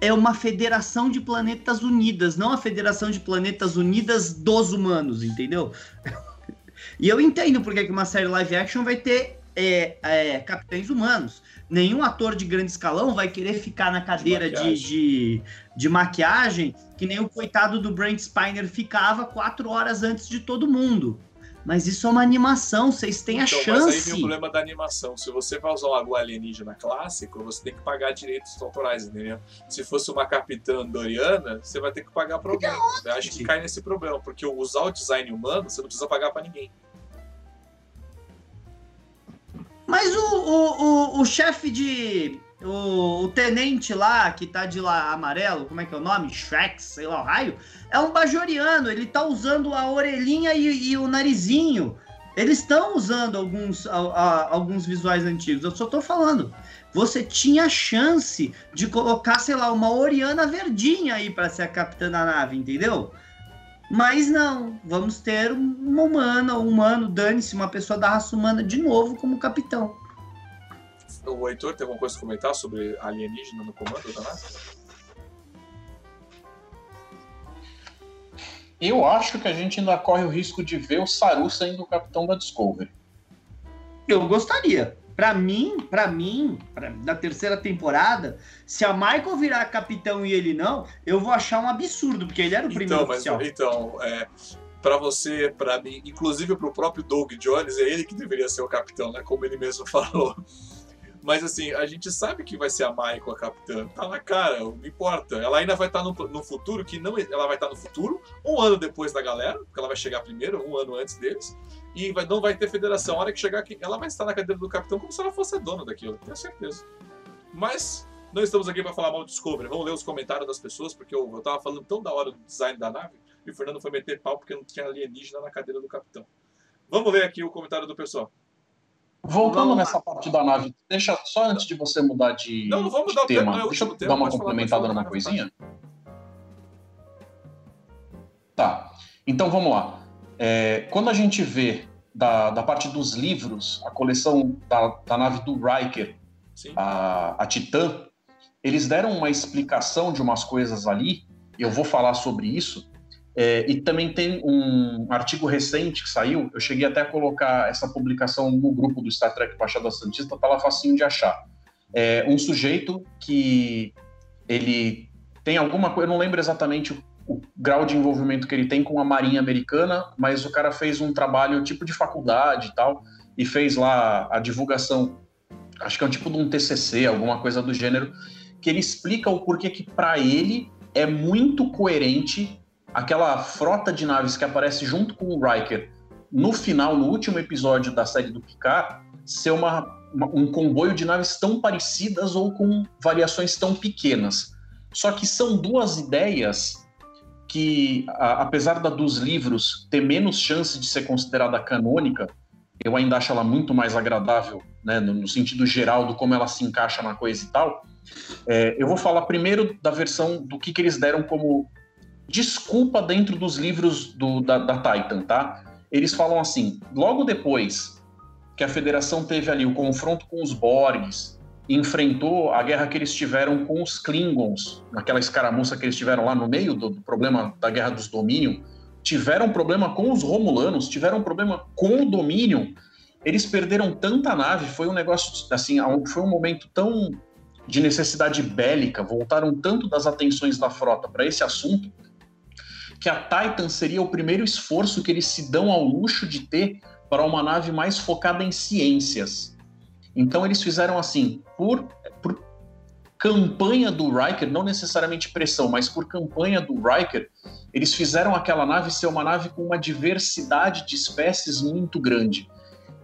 Speaker 5: É uma federação de planetas unidas, não a federação de planetas unidas dos humanos, entendeu? <laughs> e eu entendo porque que uma série live action vai ter é, é, capitães humanos. Nenhum ator de grande escalão vai querer ficar na cadeira de,
Speaker 3: maquiagem.
Speaker 5: de, de maquiagem que nem o coitado do Brent Spiner ficava quatro horas antes de todo mundo. Mas isso é uma animação, vocês têm a
Speaker 3: Então, mas aí vem
Speaker 5: chance.
Speaker 3: o problema da animação. Se você vai usar um lago alienígena clássico, você tem que pagar direitos autorais, entendeu? Se fosse uma capitã andoriana, você vai ter que pagar pra alguém. Eu acho que cai nesse problema, porque usar o design humano, você não precisa pagar pra ninguém.
Speaker 5: Mas o, o, o, o chefe de. O, o tenente lá, que tá de lá amarelo, como é que é o nome? Shrek, sei lá, o raio. É um bajoriano, ele tá usando a orelhinha e, e o narizinho. Eles estão usando alguns, a- a- alguns visuais antigos. Eu só tô falando. Você tinha chance de colocar, sei lá, uma Oriana verdinha aí pra ser a capitã da nave, entendeu? Mas não, vamos ter uma humana, um humano, dane-se, uma pessoa da raça humana de novo como capitão.
Speaker 3: O Heitor tem alguma coisa a comentar sobre alienígena no comando da nave?
Speaker 4: Eu acho que a gente ainda corre o risco de ver o Saru sendo o capitão da Discovery.
Speaker 5: Eu gostaria. Pra mim, pra mim, pra, da terceira temporada, se a Michael virar capitão e ele não, eu vou achar um absurdo, porque ele era o primeiro
Speaker 3: Então, mas
Speaker 5: oficial.
Speaker 3: então, é, para você, pra mim, inclusive pro próprio Doug Jones, é ele que deveria ser o capitão, né? Como ele mesmo <laughs> falou. Mas assim, a gente sabe que vai ser a Michael a capitã. Tá na cara, não importa. Ela ainda vai estar no, no futuro, que não ela vai estar no futuro, um ano depois da galera, porque ela vai chegar primeiro, um ano antes deles. E vai- não vai ter federação. A hora que chegar aqui, ela vai estar na cadeira do capitão como se ela fosse a dona daquilo, tenho certeza. Mas não estamos aqui para falar mal do Discovery. Vamos ler os comentários das pessoas, porque eu, eu tava falando tão da hora do design da nave, e o Fernando foi meter pau porque não tinha alienígena na cadeira do capitão. Vamos ler aqui o comentário do pessoal.
Speaker 4: Voltando
Speaker 5: Vamos lá.
Speaker 4: nessa parte da nave, deixa só antes de você mudar de,
Speaker 3: Não, não
Speaker 4: de
Speaker 3: mudar o tema,
Speaker 4: tema,
Speaker 3: é
Speaker 4: deixa eu dar uma complementada
Speaker 3: falar,
Speaker 4: numa coisinha. Tá, então vamos lá. É, quando a gente vê da, da parte dos livros, a coleção da, da nave do Riker,
Speaker 3: Sim.
Speaker 4: a, a Titã, eles deram uma explicação de umas coisas ali, e eu vou falar sobre isso. É, e também tem um artigo recente que saiu, eu cheguei até a colocar essa publicação no grupo do Star Trek Baixada Santista, tá lá facinho de achar. É um sujeito que ele tem alguma coisa, eu não lembro exatamente o, o grau de envolvimento que ele tem com a Marinha Americana, mas o cara fez um trabalho tipo de faculdade e tal, e fez lá a divulgação, acho que é um tipo de um TCC, alguma coisa do gênero, que ele explica o porquê que para ele é muito coerente aquela frota de naves que aparece junto com o Riker no final, no último episódio da série do Picard, ser uma, uma- um comboio de naves tão parecidas ou com variações tão pequenas. Só que são duas ideias que, a- apesar da dos livros ter menos chance de ser considerada canônica, eu ainda acho ela muito mais agradável, né, no, no sentido geral do como ela se encaixa na coisa e tal. É, eu vou falar primeiro da versão do que, que eles deram como desculpa dentro dos livros do- da, da Titan, tá? Eles falam assim: logo depois que a Federação teve ali o confronto com os Borgs, enfrentou a guerra que eles tiveram com os Klingons, naquela escaramuça que eles tiveram lá no meio do, do problema da Guerra dos Dominion, tiveram problema com os Romulanos, tiveram problema com o Dominion. Eles perderam tanta nave, foi um negócio assim, foi um momento tão de necessidade bélica, voltaram tanto das atenções da frota para esse assunto, que a Titan seria o primeiro esforço que eles se dão ao luxo de ter para uma nave mais focada em ciências. Então eles fizeram assim, por, por campanha do Riker, não necessariamente pressão, mas por campanha do Riker, eles fizeram aquela nave ser uma nave com uma diversidade de espécies muito grande.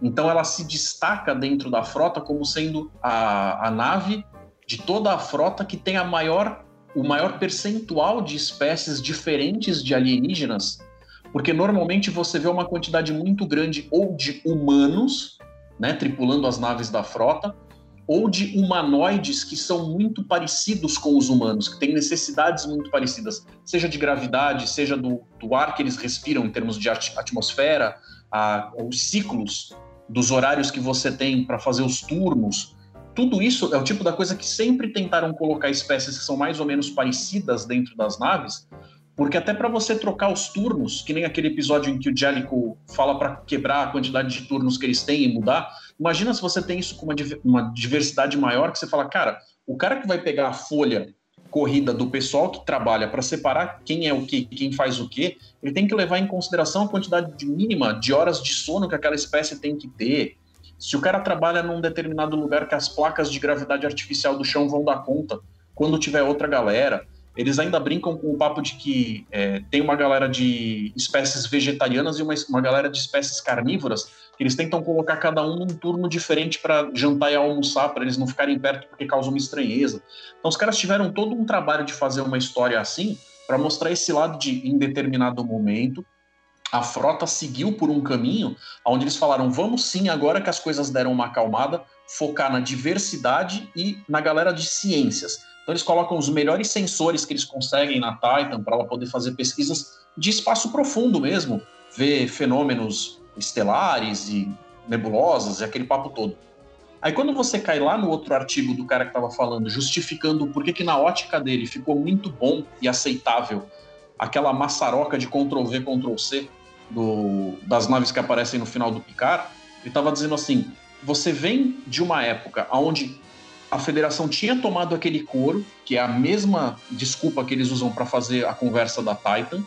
Speaker 4: Então ela se destaca dentro da frota como sendo a, a nave de toda a frota que tem a maior, o maior percentual de espécies diferentes de alienígenas, porque normalmente você vê uma quantidade muito grande ou de humanos, né, tripulando as naves da frota, ou de humanoides que são muito parecidos com os humanos, que têm necessidades muito parecidas, seja de gravidade, seja do, do ar que eles respiram em termos de at- atmosfera, a, os ciclos dos horários que você tem para fazer os turnos. Tudo isso é o tipo da coisa que sempre tentaram colocar espécies que são mais ou menos parecidas dentro das naves, Porque até para você trocar os turnos, que nem aquele episódio em que o Jellico fala para quebrar a quantidade de turnos que eles têm e mudar, imagina se você tem isso com uma, uma diversidade maior, que você fala, cara, o cara que vai pegar a folha corrida do pessoal que trabalha para separar quem é o que, quem faz o que, ele tem que levar em consideração a quantidade de mínima de horas de sono que aquela espécie tem que ter. Se o cara trabalha num determinado lugar que as placas de gravidade artificial do chão vão dar conta, quando tiver outra galera, eles ainda brincam com o papo de que é, tem uma galera de espécies vegetarianas e uma, uma galera de espécies carnívoras, que eles tentam colocar cada um num turno diferente para jantar e almoçar, para eles não ficarem perto porque causa uma estranheza. Então os caras tiveram todo um trabalho de fazer uma história assim, para mostrar esse lado de, em determinado momento, a frota seguiu por um caminho onde eles falaram: vamos sim, agora que as coisas deram uma acalmada, focar na diversidade e na galera de ciências. Então eles colocam os melhores sensores que eles conseguem na Titan para ela poder fazer pesquisas de espaço profundo mesmo, ver fenômenos estelares e nebulosas e aquele papo todo. Aí quando você cai lá no outro artigo do cara que estava falando, justificando por que, que na ótica dele ficou muito bom e aceitável aquela maçaroca de Ctrl-V, Ctrl-C das naves que aparecem no final do Picard, ele estava dizendo assim, você vem de uma época onde a federação tinha tomado aquele couro, que é a mesma desculpa que eles usam para fazer a conversa da Titan,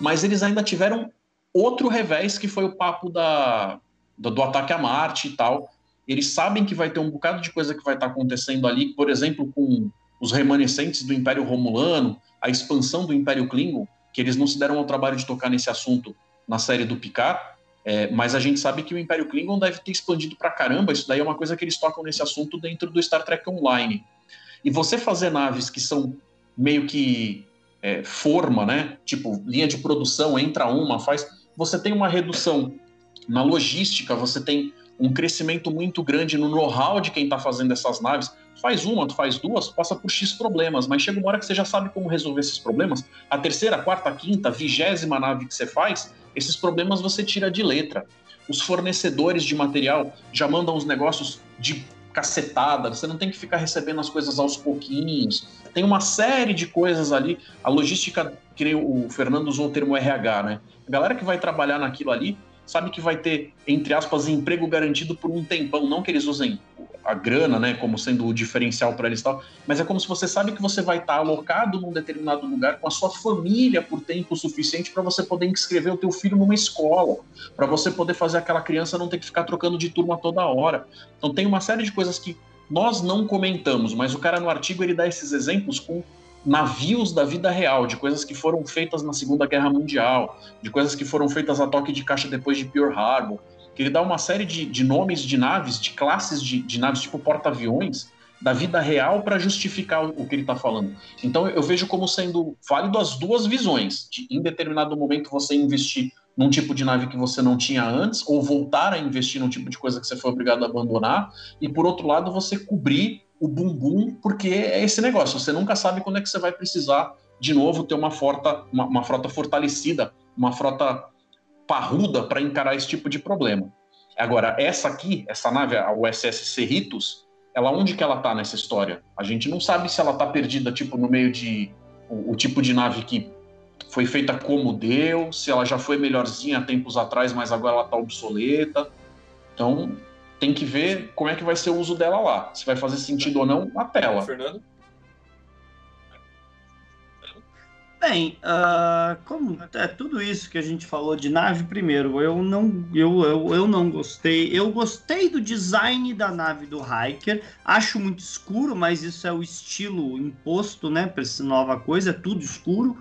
Speaker 4: mas eles ainda tiveram outro revés, que foi o papo da, do, do ataque a Marte e tal. Eles sabem que vai ter um bocado de coisa que vai estar tá acontecendo ali, por exemplo, com os remanescentes do Império Romulano, a expansão do Império Klingon, que eles não se deram ao trabalho de tocar nesse assunto na série do Picard, é, mas a gente sabe que o Império Klingon deve ter expandido pra caramba. Isso daí é uma coisa que eles tocam nesse assunto dentro do Star Trek Online. E você fazer naves que são meio que é, forma, né? Tipo, linha de produção, entra uma, faz. Você tem uma redução na logística, você tem um crescimento muito grande no know-how de quem está fazendo essas naves. Faz uma, tu faz duas, passa por X problemas, mas chega uma hora que você já sabe como resolver esses problemas. A terceira, quarta, quinta, vigésima nave que você faz, esses problemas você tira de letra. Os fornecedores de material já mandam os negócios de cacetada, você não tem que ficar recebendo as coisas aos pouquinhos. Tem uma série de coisas ali. A logística, que o Fernando usou o termo RH, né? A galera que vai trabalhar naquilo ali sabe que vai ter, entre aspas, emprego garantido por um tempão. Não que eles usem a grana, né, como sendo o diferencial para eles e tal, mas é como se você sabe que você vai estar alocado num determinado lugar com a sua família por tempo suficiente para você poder inscrever o teu filho numa escola, para você poder fazer aquela criança não ter que ficar trocando de turma toda hora. Então tem uma série de coisas que nós não comentamos, mas o cara no artigo ele dá esses exemplos com navios da vida real, de coisas que foram feitas na Segunda Guerra Mundial, de coisas que foram feitas a toque de caixa depois de Pearl Harbor, que ele dá uma série de, de nomes de naves, de classes de, de naves, tipo porta-aviões, da vida real para justificar o, o que ele está falando. Então eu vejo como sendo válido as duas visões, de em determinado momento você investir num tipo de nave que você não tinha antes, ou voltar a investir num tipo de coisa que você foi obrigado a abandonar, e por outro lado você cobrir o bumbum, porque é esse negócio, você nunca sabe quando é que você vai precisar de novo ter uma frota, uma, uma frota fortalecida, uma frota parruda para encarar esse tipo de problema. Agora, essa aqui, essa nave, a USS Cerritos, ela onde que ela tá nessa história? A gente não sabe se ela tá perdida, tipo, no meio de o, o tipo de nave que foi feita como deu, se ela já foi melhorzinha há tempos atrás, mas agora ela tá obsoleta. Então, tem que ver como é que vai ser o uso dela lá. Se vai fazer sentido ou não na tela.
Speaker 3: Fernando?
Speaker 5: Bem, uh, como é tudo isso que a gente falou de nave, primeiro, eu não, eu, eu, eu não gostei. Eu gostei do design da nave do Hiker, acho muito escuro, mas isso é o estilo imposto, né, para essa nova coisa, é tudo escuro.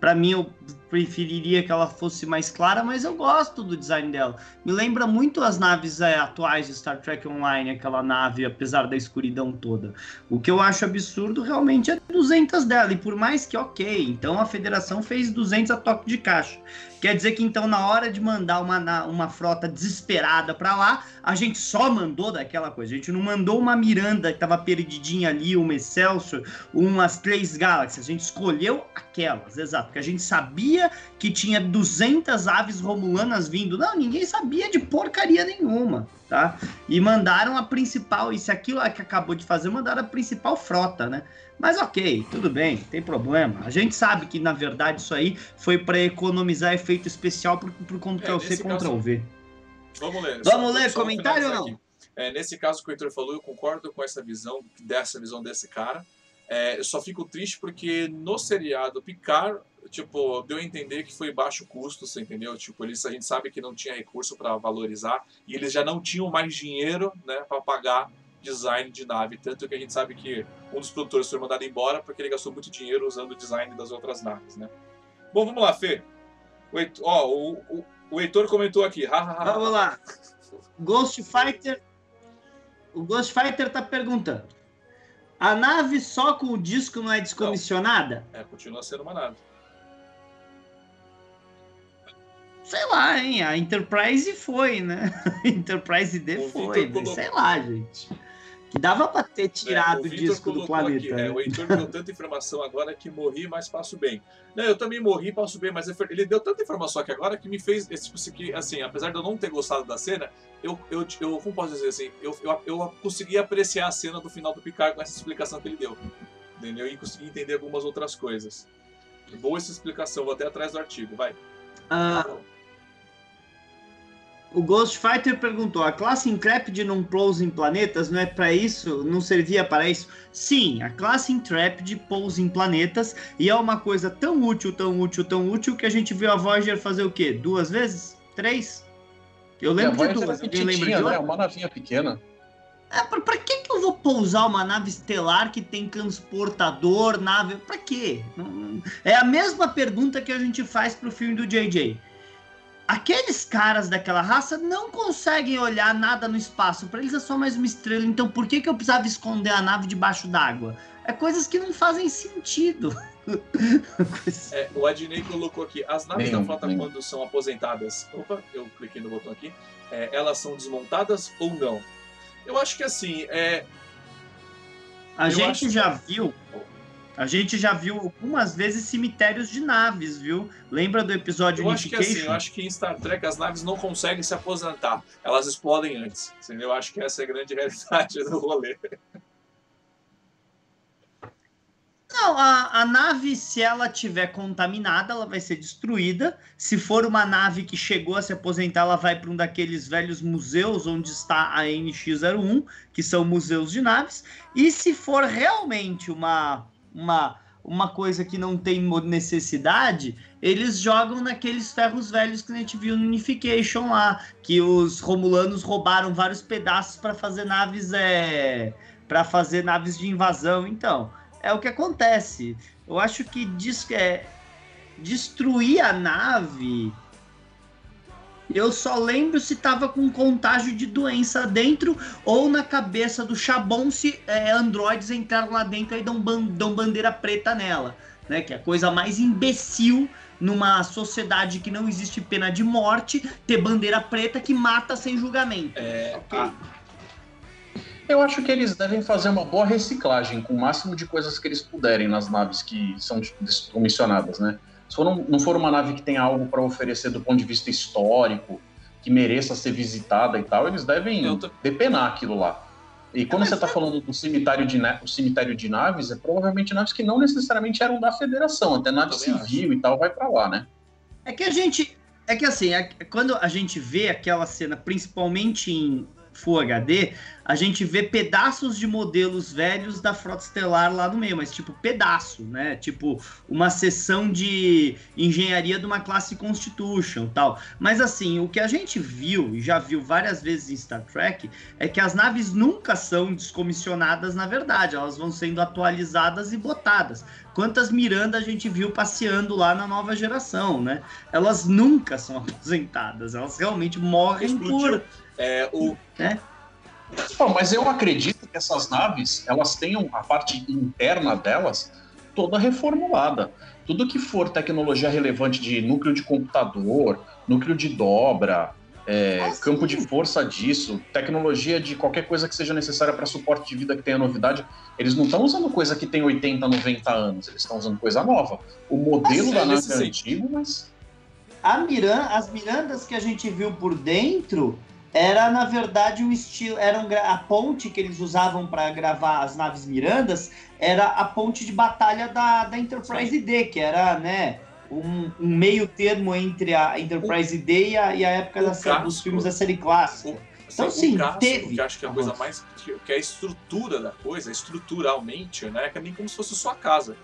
Speaker 5: Para mim, eu preferiria que ela fosse mais clara, mas eu gosto do design dela. Me lembra muito as naves é, atuais de Star Trek Online, aquela nave, apesar da escuridão toda. O que eu acho absurdo realmente é 200 dela, e por mais que ok, então a federação fez 200 a toque de caixa. Quer dizer que então, na hora de mandar uma, uma frota desesperada para lá, a gente só mandou daquela coisa. A gente não mandou uma Miranda que estava perdidinha ali, uma Excelsior, umas três Galaxies. A gente escolheu aquelas, exato, porque a gente sabia que tinha 200 aves romulanas vindo. Não, ninguém sabia de porcaria nenhuma, tá? E mandaram a principal, e se aquilo que acabou de fazer, mandaram a principal frota, né? Mas ok, tudo bem, tem problema. A gente sabe que, na verdade, isso aí foi para economizar efeito especial por, por Ctrl-C,
Speaker 3: É,
Speaker 5: Ctrl-V.
Speaker 3: Vamos ler.
Speaker 5: Vamos ler
Speaker 3: só
Speaker 5: comentário ou não?
Speaker 3: aqui. É, nesse caso que o Heitor falou, eu concordo com essa visão, dessa visão desse cara. É, eu só fico triste porque no seriado Picard, tipo, deu a entender que foi baixo custo, você entendeu? Tipo, eles, a gente sabe que não tinha recurso para valorizar e eles já não tinham mais dinheiro, né, para pagar design de nave, tanto que a gente sabe que um dos produtores foi mandado embora porque ele gastou muito dinheiro usando o design das outras naves, né? Bom, vamos lá, Fê. O Heitor, ó, o, o, o Heitor comentou aqui.
Speaker 5: Vamos lá. Ghost Fighter. O Ghost Fighter tá perguntando. A nave só com o disco não é descomissionada?
Speaker 3: É, continua sendo uma nave.
Speaker 5: Sei lá, hein? A Enterprise foi, né? <laughs> A Enterprise D
Speaker 3: O
Speaker 5: foi, né?
Speaker 3: colocou-
Speaker 5: Sei lá, gente. Que dava pra ter tirado
Speaker 3: É,
Speaker 5: o disco do planeta.
Speaker 3: aqui,
Speaker 5: né?
Speaker 3: é, o Heitor deu <laughs> tanta informação agora que morri, mas passo bem. Não, eu também morri, passo bem, mas ele deu tanta informação aqui agora que me fez, esse tipo assim, que, assim, apesar de eu não ter gostado da cena, eu, eu, eu como posso dizer assim, eu, eu, eu consegui apreciar a cena do final do Picard com essa explicação que ele deu. Entendeu? E consegui entender algumas outras coisas. Boa essa explicação, vou até atrás do artigo, vai.
Speaker 5: Ah, o Ghost Fighter perguntou: a classe Intrepid não pousa em planetas? Não é para isso? Não servia para isso? Sim, a classe Intrepid pousa em planetas e é uma coisa tão útil, tão útil, tão útil que a gente viu a Voyager fazer o quê? Duas vezes? Três? Eu lembro
Speaker 4: É,
Speaker 5: de duas.
Speaker 4: é
Speaker 5: Alguém lembra de
Speaker 4: né? Uma navinha pequena.
Speaker 5: É, pra, pra que, que eu vou pousar uma nave estelar que tem transportador, nave? Pra quê? É a mesma pergunta que a gente faz pro filme do JJ. Aqueles caras daquela raça não conseguem olhar nada no espaço. Pra eles é só mais uma estrela. Então por que, que eu precisava esconder a nave debaixo d'água? É coisas que não fazem sentido. <laughs>
Speaker 3: É, o Adnei colocou aqui, as naves
Speaker 4: Nenhum,
Speaker 3: da frota
Speaker 4: nenhum.
Speaker 3: quando são aposentadas, opa, eu cliquei no botão aqui, é, elas são desmontadas ou não? Eu acho que assim, é,
Speaker 5: A
Speaker 3: Eu
Speaker 5: gente
Speaker 3: acho-
Speaker 5: já viu. A gente já viu algumas vezes cemitérios de naves, viu? Lembra do episódio
Speaker 3: eu acho que assim,
Speaker 5: Unification?
Speaker 3: eu acho que em Star Trek as naves não conseguem se aposentar, elas explodem antes, entendeu? Eu acho que essa é a grande <laughs> realidade do rolê.
Speaker 5: Não, a, a nave, se ela tiver contaminada, ela vai ser destruída. Se for uma nave que chegou a se aposentar, ela vai para um daqueles velhos museus onde está a NX-01, que são museus de naves. E se for realmente uma, uma, uma coisa que não tem necessidade, eles jogam naqueles ferros velhos que a gente viu no Unification lá, que os romulanos roubaram vários pedaços para fazer naves é, para fazer naves de invasão. Então, é o que acontece. Eu acho que diz que é destruir a nave. Eu só lembro se tava com contágio de doença dentro ou na cabeça do Chabon se é, androides entraram lá dentro e dão, ban- dão bandeira preta nela, né? Que é a coisa mais imbecil numa sociedade que não existe pena de morte ter bandeira preta que mata sem julgamento.
Speaker 3: É,
Speaker 5: Ok.
Speaker 3: a-
Speaker 4: Eu acho que eles devem fazer uma boa reciclagem com o máximo de coisas que eles puderem nas naves que são descomissionadas, né? Se for um- não for uma nave que tenha algo para oferecer do ponto de vista histórico, que mereça ser visitada e tal, eles devem
Speaker 3: tô-
Speaker 4: depenar aquilo lá. E quando você está falando do cemitério de, o cemitério de naves, é provavelmente naves que não necessariamente eram da Federação, até nave civil e tal vai para lá, né?
Speaker 5: É que a gente. É que assim, é- quando a gente vê aquela cena, principalmente em Full HD, a gente vê pedaços de modelos velhos da Frota Estelar lá no meio, mas tipo pedaço, né? Tipo uma seção de engenharia de uma classe Constitution tal. Mas assim, o que a gente viu e já viu várias vezes em Star Trek é que as naves nunca são descomissionadas na verdade, elas vão sendo atualizadas e botadas. Quantas Miranda a gente viu passeando lá na nova geração, né? Elas nunca são <laughs> aposentadas, elas realmente morrem
Speaker 3: Explodiu.
Speaker 5: por.
Speaker 3: é, o,
Speaker 4: Bom, mas eu acredito que essas naves, elas tenham a parte interna delas toda reformulada. Tudo que for tecnologia relevante de núcleo de computador, núcleo de dobra, é,
Speaker 5: Ah,
Speaker 4: campo de força disso, tecnologia de qualquer coisa que seja necessária para suporte de vida que tenha novidade. Eles não estão usando coisa que tem 80, 90 anos, eles estão usando coisa nova. O modelo
Speaker 3: Assim,
Speaker 4: da nave
Speaker 3: nesse
Speaker 4: é antigo, mas
Speaker 5: A Miran, as Mirandas que a gente viu por dentro era na verdade um estilo, era um a ponte que eles usavam para gravar as naves Mirandas era a ponte de batalha da, da Enterprise D, que era, né, um, um meio termo entre a Enterprise D e a, e a época
Speaker 3: o
Speaker 5: da série, dos filmes da série clássica.
Speaker 3: O-
Speaker 5: Então,
Speaker 3: o
Speaker 5: sim,
Speaker 3: casco,
Speaker 5: teve
Speaker 3: Que acho que é a coisa mais. Que, que é a estrutura da coisa, estruturalmente, né? Que é nem como se fosse sua casa.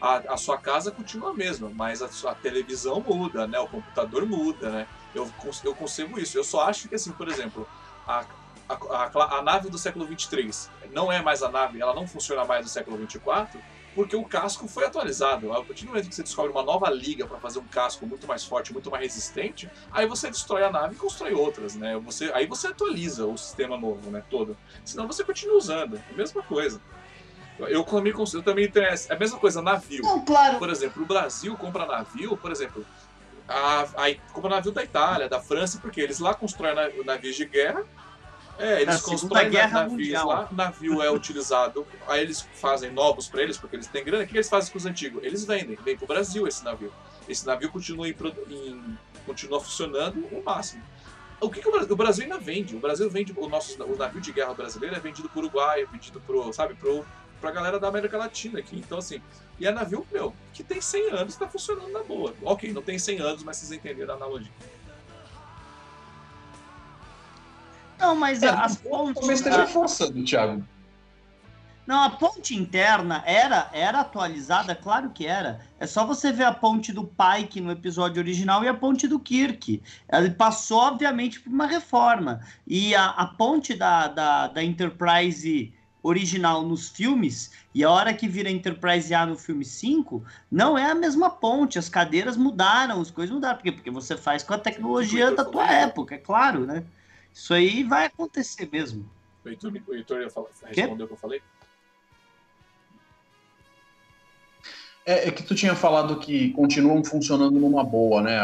Speaker 3: A, a sua casa continua a mesma, mas a, sua televisão muda, né? O computador muda, né? Eu, eu concebo isso. Eu só acho que, assim, por exemplo, a, a, a, a nave do século 23 não é mais a nave, ela não funciona mais do século 24, porque o casco foi atualizado. A partir do momento que você descobre uma nova liga para fazer um casco muito mais forte, muito mais resistente, aí você destrói a nave e constrói outras, né? Você, aí você atualiza o sistema novo, né? Todo. Senão você continua usando. A mesma coisa. Eu também, eu também tenho essa- é a mesma coisa, navio.
Speaker 5: Não, claro,
Speaker 3: Por exemplo, o Brasil compra navio, por exemplo, a, a, compra navio da Itália, da França, porque eles lá constroem na- navios de guerra. É, eles constroem navios
Speaker 5: Mundial.
Speaker 3: lá, navio é utilizado, aí eles fazem novos para eles, porque eles têm grana. O que eles fazem com os antigos? Eles vendem, vem pro Brasil esse navio. Esse navio continua, em, em- continua funcionando o máximo. O que, que o, Brasil, o Brasil ainda vende? O Brasil vende o nosso o navio de guerra brasileiro é vendido pro Uruguai, é vendido pro, sabe, pro pra galera da América Latina aqui. Então assim, e é navio, meu, que tem 100 anos e tá funcionando na boa. OK, não tem 100 anos, mas vocês entenderam a analogia.
Speaker 5: não, mas
Speaker 4: É,
Speaker 5: as
Speaker 4: talvez
Speaker 5: pontes.
Speaker 4: esteja forçando, Thiago.
Speaker 5: Não, a ponte interna era era atualizada, claro que era. É só você ver a ponte do Pike no episódio original e a ponte do Kirk. Ele passou, obviamente, por uma reforma. E a, a ponte da, da, da Enterprise original nos filmes, e a hora que vira Enterprise A no filme 5, não é a mesma ponte. As cadeiras mudaram, as coisas mudaram. Por quê? Porque você faz com a tecnologia da tua época, é claro, né? Isso aí vai acontecer mesmo.
Speaker 3: O Heitor, o Heitor ia falar, respondeu o que eu falei?
Speaker 4: É, é que tu tinha falado que continuam funcionando numa boa, né?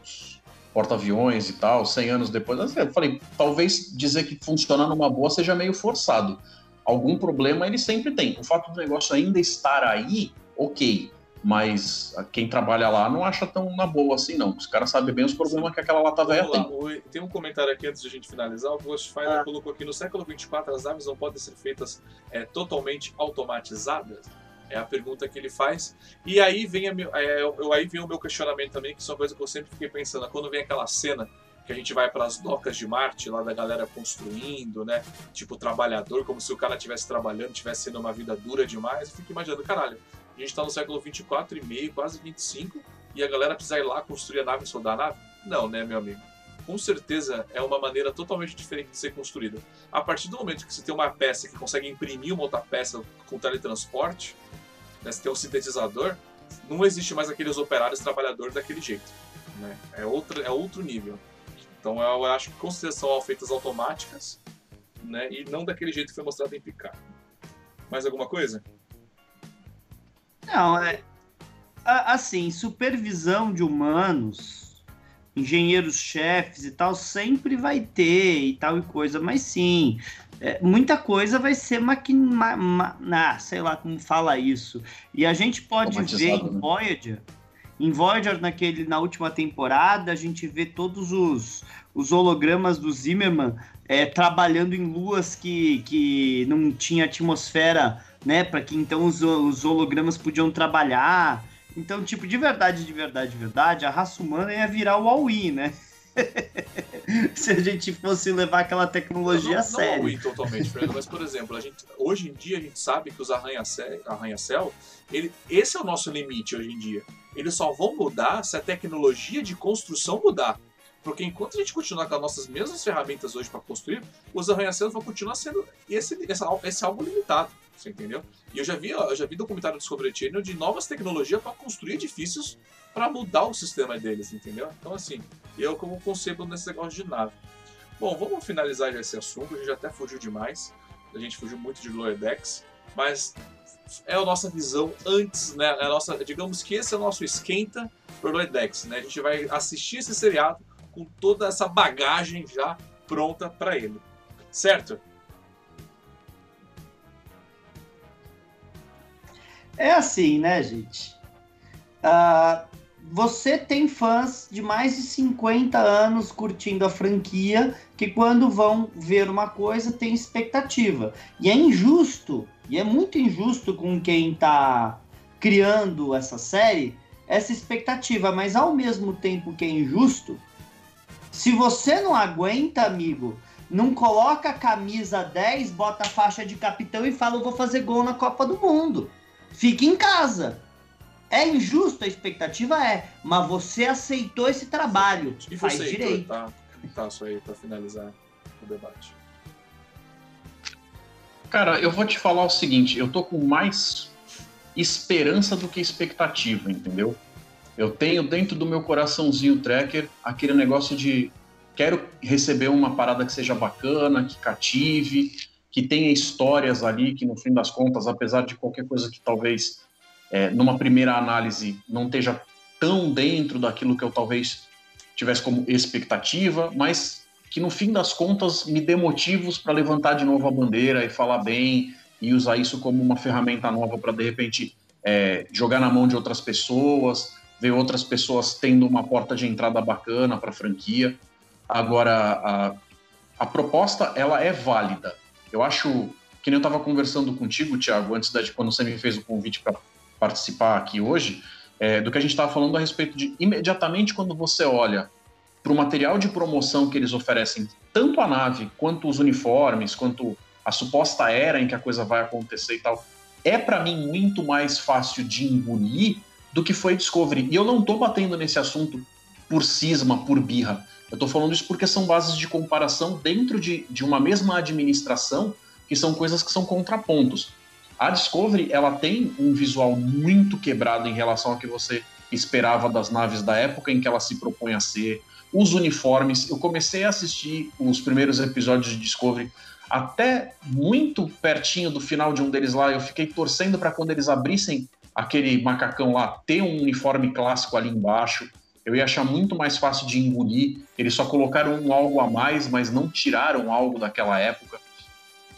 Speaker 4: Os porta-aviões e tal, 100 anos depois. Eu falei, talvez dizer que funciona numa boa seja meio forçado. Algum problema ele sempre tem. O fato do negócio ainda estar aí, ok. Mas quem trabalha lá não acha tão na boa assim, não. Os caras sabem bem os problemas que aquela lata velha tem.
Speaker 3: tem um comentário aqui antes de a gente finalizar. O Ghostfire colocou aqui: no século 24 as naves não podem ser feitas é, totalmente automatizadas? É a pergunta que ele faz. E aí vem, a meu- é, eu, aí vem o meu questionamento também, que são coisas que eu sempre fiquei pensando. Quando vem aquela cena que a gente vai para as docas de Marte, lá da galera construindo, né? Tipo, trabalhador, como se o cara estivesse trabalhando, estivesse sendo uma vida dura demais. Eu fico imaginando, caralho, a gente tá no século 24 e meio, quase 25, e a galera precisa ir lá construir a nave e soldar a nave? Não, né, meu amigo? Com certeza é uma maneira totalmente diferente de ser construída. A partir do momento que você tem uma peça que consegue imprimir uma outra peça com teletransporte, né, você tem um sintetizador, não existe mais aqueles operários trabalhadores daquele jeito. Né? É, outro, é outro nível. Então eu acho que com certeza são feitas automáticas né, e não daquele jeito que foi mostrado em Picard. Mais alguma coisa?
Speaker 5: Não, é. Assim, supervisão de humanos, engenheiros-chefes e tal, sempre vai ter e tal e coisa, mas sim, é, muita coisa vai ser maquina. Ma, ah, sei lá como fala isso. E a gente pode ver em
Speaker 4: né?
Speaker 5: Voyager. Em Voyager, naquele, na última temporada, a gente vê todos os, os hologramas do Zimmerman é, trabalhando em luas que, que não tinha atmosfera né? Para que então os, os hologramas podiam trabalhar. Então, tipo, de verdade, de verdade, de verdade, a raça humana ia virar o All-In, né? <laughs> Se a gente fosse levar aquela tecnologia a
Speaker 3: não, não
Speaker 5: sério.
Speaker 3: Não totalmente, Fernando, mas por exemplo, a gente, hoje em dia a gente sabe que os arranha-céu, arranha-céu ele, esse é o nosso limite hoje em dia. Eles só vão mudar se a tecnologia de construção mudar. Porque enquanto a gente continuar com as nossas mesmas ferramentas hoje para construir, os arranha-céus vão continuar sendo esse, esse, esse algo limitado. Você entendeu? E eu já vi, eu já vi documentário do Discovery Channel de novas tecnologias para construir edifícios para mudar o sistema deles, entendeu? Então, assim, eu como concebo nesse negócio de nave. Bom, vamos finalizar esse assunto. A gente até fugiu demais. A gente fugiu muito de Lower Decks. Mas é a nossa visão antes, né? É a nossa, digamos que esse é o nosso esquenta por Lower Decks, né? A gente vai assistir esse seriado com toda essa bagagem já pronta para ele. Certo?
Speaker 5: É assim, né, gente? Uh, você tem fãs de mais de 50 anos curtindo a franquia que quando vão ver uma coisa tem expectativa. E é injusto, e é muito injusto com quem está criando essa série, essa expectativa, mas ao mesmo tempo que é injusto, se você não aguenta, amigo, não coloca a camisa 10, bota a faixa de capitão e fala: Eu vou fazer gol na Copa do Mundo. Fique em casa. É injusto a expectativa? É, mas você aceitou esse trabalho. E faz você, direito.
Speaker 3: Tá, tá, isso aí para finalizar o debate.
Speaker 4: Cara, eu vou te falar o seguinte: eu tô com mais esperança do que expectativa, entendeu? Eu tenho dentro do meu coraçãozinho tracker aquele negócio de quero receber uma parada que seja bacana, que cative, que tenha histórias ali, que no fim das contas, apesar de qualquer coisa que talvez é, numa primeira análise não esteja tão dentro daquilo que eu talvez tivesse como expectativa, mas que no fim das contas me dê motivos para levantar de novo a bandeira e falar bem e usar isso como uma ferramenta nova para de repente é, jogar na mão de outras pessoas, ver outras pessoas tendo uma porta de entrada bacana para a franquia. Agora, a, a proposta ela é válida. Eu acho que nem eu estava conversando contigo, Thiago, antes de quando você me fez o convite para participar aqui hoje, é, do que a gente estava falando a respeito de imediatamente quando você olha para o material de promoção que eles oferecem, tanto a nave quanto os uniformes, quanto a suposta era em que a coisa vai acontecer e tal, é para mim muito mais fácil de engolir do que foi Discovery. E eu não estou batendo nesse assunto por cisma, por birra. Eu estou falando isso porque são bases de comparação dentro de, de uma mesma administração, que são coisas que são contrapontos. A Discovery ela tem um visual muito quebrado em relação ao que você esperava das naves da época em que ela se propõe a ser. Os uniformes, eu comecei a assistir os primeiros episódios de Discovery até muito pertinho do final de um deles lá. Eu fiquei torcendo para quando eles abrissem aquele macacão lá ter um uniforme clássico ali embaixo. Eu ia achar muito mais fácil de engolir. Eles só colocaram um algo a mais, mas não tiraram algo daquela época.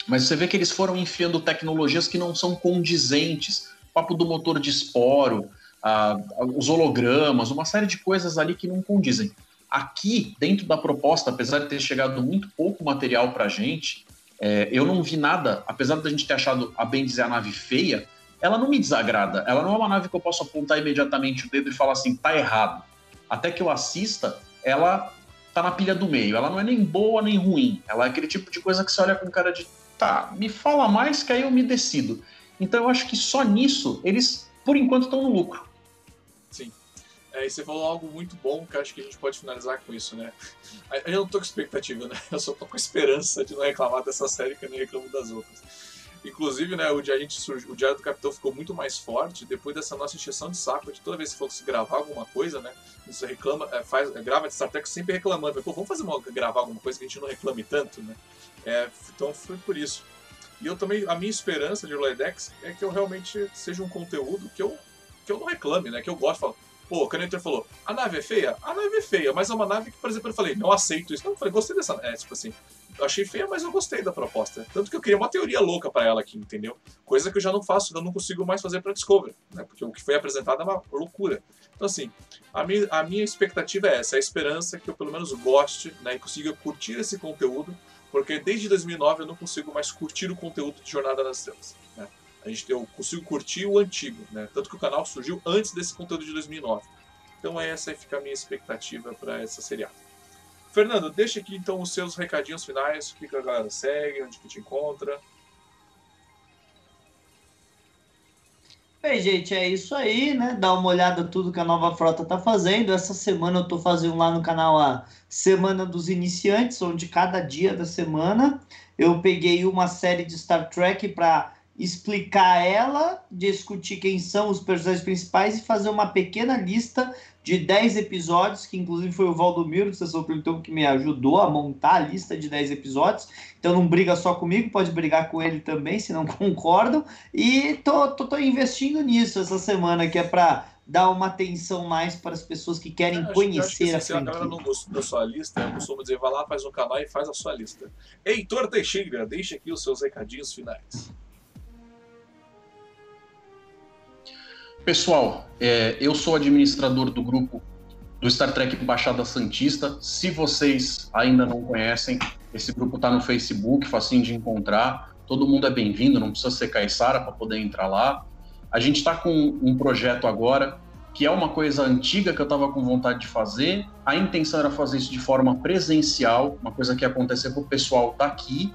Speaker 4: Mas você vê que eles foram enfiando tecnologias que não são condizentes. Papo do motor de esporo, ah, os hologramas, uma série de coisas ali que não condizem. Aqui, dentro da proposta, apesar de ter chegado muito pouco material para a gente, é, eu não vi nada, apesar da gente ter achado, a bem dizer, a nave feia, ela não me desagrada. Ela não é uma nave que eu posso apontar imediatamente o dedo e falar assim, tá errado. Até que eu assista, ela tá na pilha do meio. Ela não é nem boa nem ruim. Ela é aquele tipo de coisa que você olha com cara de, tá, me fala mais que aí eu me decido. Então eu acho que só nisso eles, por enquanto, estão no lucro.
Speaker 3: Sim. É, e você falou algo muito bom que acho que a gente pode finalizar com isso, né? Eu não tô com expectativa, né? Eu só tô com esperança de não reclamar dessa série que eu nem reclamo das outras. Inclusive, né, o, gente surgiu, o Diário do Capitão ficou muito mais forte depois dessa nossa encheção de saco de toda vez que fosse gravar alguma coisa, né? Você reclama, é, faz, grava de Star Trek sempre reclamando. Pô, vamos fazer uma, gravar alguma coisa que a gente não reclame tanto, né? É, então foi por isso. E eu também, a minha esperança de Lloydex é que eu realmente seja um conteúdo que eu, que eu não reclame, né? Que eu gosto, falo, pô, o Cantor falou, a nave é feia? A nave é feia, mas é uma nave que, por exemplo, eu falei, não aceito isso. Não, eu falei, gostei dessa. É, tipo assim, eu achei feia, mas eu gostei da proposta. Tanto que eu queria uma teoria louca para ela aqui, entendeu? Coisa que eu já não faço, eu não consigo mais fazer para Discovery, né? Porque o que foi apresentado é uma loucura. Então, assim, a minha, a minha expectativa é essa, a esperança que eu pelo menos goste, né? E consiga curtir esse conteúdo, porque desde 2009 eu não consigo mais curtir o conteúdo de Jornada nas Estrelas. A gente, eu consigo curtir o antigo, né? Tanto que o canal surgiu antes desse conteúdo de 2009. Então, essa fica a minha expectativa para essa seriada. Fernando, deixa aqui então os seus recadinhos finais, o que a galera segue, onde que te encontra.
Speaker 5: Bem, gente, é isso aí, né? Dá uma olhada tudo que a nova frota tá fazendo. Essa semana eu tô fazendo lá no canal a Semana dos Iniciantes, onde cada dia da semana eu peguei uma série de Star Trek para explicar ela, discutir quem são os personagens principais e fazer uma pequena lista de 10 episódios, que inclusive foi o Valdomiro do Sessão Plutão que me ajudou a montar a lista de 10 episódios. Então não briga só comigo, pode brigar com ele também, se não <laughs> concordam. E tô, tô, tô investindo nisso essa semana, que é para dar uma atenção mais para as pessoas que querem
Speaker 3: É, acho-
Speaker 5: conhecer
Speaker 3: acho
Speaker 5: a
Speaker 3: que, se a galera não gostou da sua lista, eu costumo dizer, vai lá, faz um canal e faz a sua lista. Heitor Teixeira, deixe aqui os seus recadinhos finais.
Speaker 4: Pessoal, é, eu sou administrador do grupo do Star Trek Baixada Santista. Se vocês ainda não conhecem, esse grupo está no Facebook, facinho de encontrar. Todo mundo é bem-vindo, não precisa ser caiçara para poder entrar lá. A gente está com um projeto agora que é uma coisa antiga que eu estava com vontade de fazer. A intenção era fazer isso de forma presencial, uma coisa que ia acontecer para o pessoal estar aqui,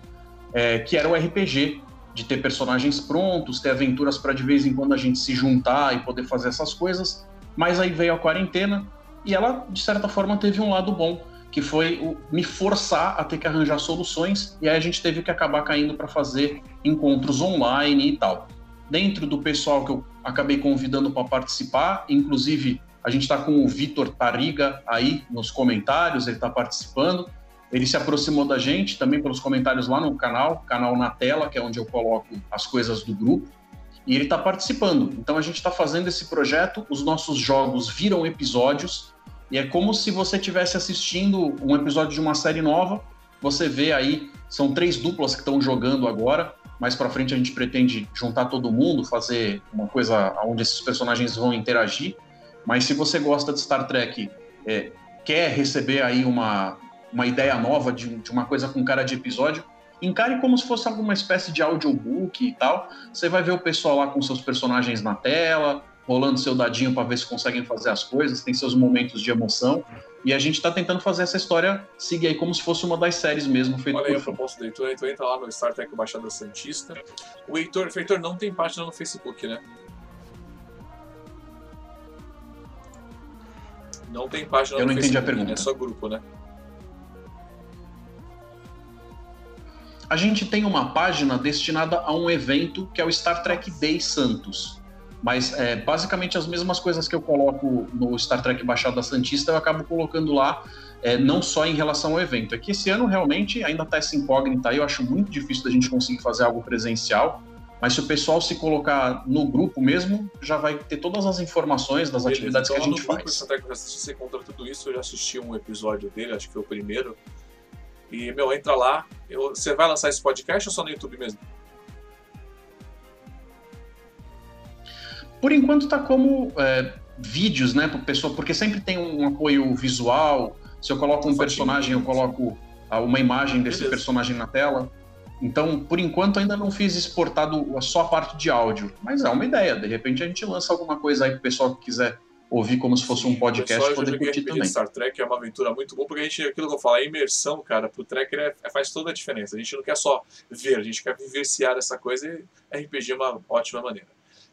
Speaker 4: é, que era o RPG, de ter personagens prontos, ter aventuras para de vez em quando a gente se juntar e poder fazer essas coisas. Mas aí veio a quarentena e ela, de certa forma, teve um lado bom, que foi o, me forçar a ter que arranjar soluções, e aí a gente teve que acabar caindo para fazer encontros online e tal. Dentro do pessoal que eu acabei convidando para participar, inclusive a gente está com o Vitor Tariga aí nos comentários, ele está participando. Ele se aproximou da gente também pelos comentários lá no canal, canal na tela, que é onde eu coloco as coisas do grupo. E ele está participando. Então a gente está fazendo esse projeto, os nossos jogos viram episódios, e é como se você estivesse assistindo um episódio de uma série nova. Você vê aí, são três duplas que estão jogando agora. Mais para frente a gente pretende juntar todo mundo, fazer uma coisa onde esses personagens vão interagir. Mas se você gosta de Star Trek, é, quer receber aí uma, uma ideia nova de, de, uma coisa com cara de episódio, encare como se fosse alguma espécie de audiobook e tal. Você vai ver o pessoal lá com seus personagens na tela, rolando seu dadinho para ver se conseguem fazer as coisas, tem seus momentos de emoção. E a gente está tentando fazer essa história seguir aí como se fosse uma das séries mesmo, feita
Speaker 3: Olha aí a proposta do Heitor. Heitor entra lá no Star Trek Baixada Santista. O Heitor, o Heitor não tem página no Facebook, né? Não tem página
Speaker 4: Eu
Speaker 3: no
Speaker 4: não entendi a
Speaker 3: Facebook,
Speaker 4: pergunta.
Speaker 3: é só grupo, né?
Speaker 4: A gente tem uma página destinada a um evento que é o Star Trek Day Santos. Mas é, basicamente as mesmas coisas que eu coloco no Star Trek Baixada Santista, eu acabo colocando lá, é, não só em relação ao evento. É que esse ano realmente ainda está essa incógnita aí, eu acho muito difícil da gente conseguir fazer algo presencial. Mas se o pessoal se colocar no grupo mesmo, já vai ter todas as informações das
Speaker 3: Beleza,
Speaker 4: atividades
Speaker 3: então,
Speaker 4: que a gente
Speaker 3: no grupo
Speaker 4: faz.
Speaker 3: Star Trek Baixada Santista, você encontra tudo isso. Eu já assisti um episódio dele, acho que foi o primeiro. E, meu, entra lá. Eu- você vai lançar esse podcast ou só no YouTube mesmo?
Speaker 4: Por enquanto tá como é, vídeos, né, pro pessoal, porque sempre tem um apoio visual. Se eu coloco um
Speaker 3: Fotinho.
Speaker 4: personagem, eu coloco ah, uma imagem desse
Speaker 3: Beleza.
Speaker 4: personagem na tela. Então, por enquanto, ainda não fiz exportado só a parte de áudio. Mas é uma ideia. De repente a gente lança alguma coisa aí pro pessoal que quiser ouvir como se fosse um
Speaker 3: Sim,
Speaker 4: podcast
Speaker 3: pessoal, eu já
Speaker 4: poder curtir também.
Speaker 3: Star Trek é uma aventura muito boa, porque a gente, aquilo que eu falo, a imersão, cara, pro Trekker é, é- faz toda a diferença. A gente não quer só ver, a gente quer vivenciar essa coisa e RPG é uma ótima maneira.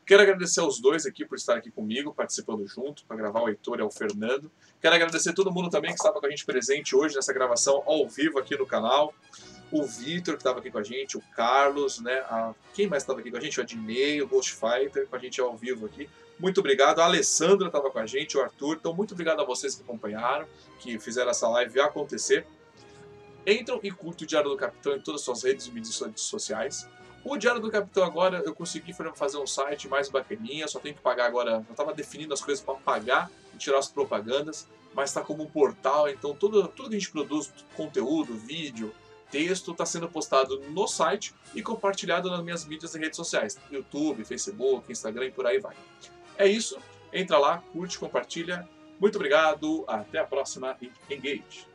Speaker 3: Quero agradecer aos dois aqui por estar aqui comigo, participando junto, para gravar o Heitor e o Fernando. Quero agradecer a todo mundo também que estava com a gente presente hoje nessa gravação ao vivo aqui no canal. O Vitor, que estava aqui com a gente, o Carlos, né? a- quem mais estava aqui com a gente? O Adnei, o Ghost Fighter, com a gente ao vivo aqui. Muito obrigado. A Alessandra estava com a gente, o Arthur. Então, muito obrigado a vocês que acompanharam, que fizeram essa live acontecer. Entram e curtem o Diário do Capitão em todas as suas redes e mídias so- sociais. O Diário do Capitão agora, eu consegui fazer um site mais bacaninha, só tenho que pagar agora. Eu estava definindo as coisas para pagar e tirar as propagandas, mas está como um portal, então tudo, tudo que a gente produz, conteúdo, vídeo, texto, está sendo postado no site e compartilhado nas minhas mídias e redes sociais: YouTube, Facebook, Instagram e por aí vai. É isso. Entra lá, curte, compartilha. Muito obrigado. Até a próxima e engage.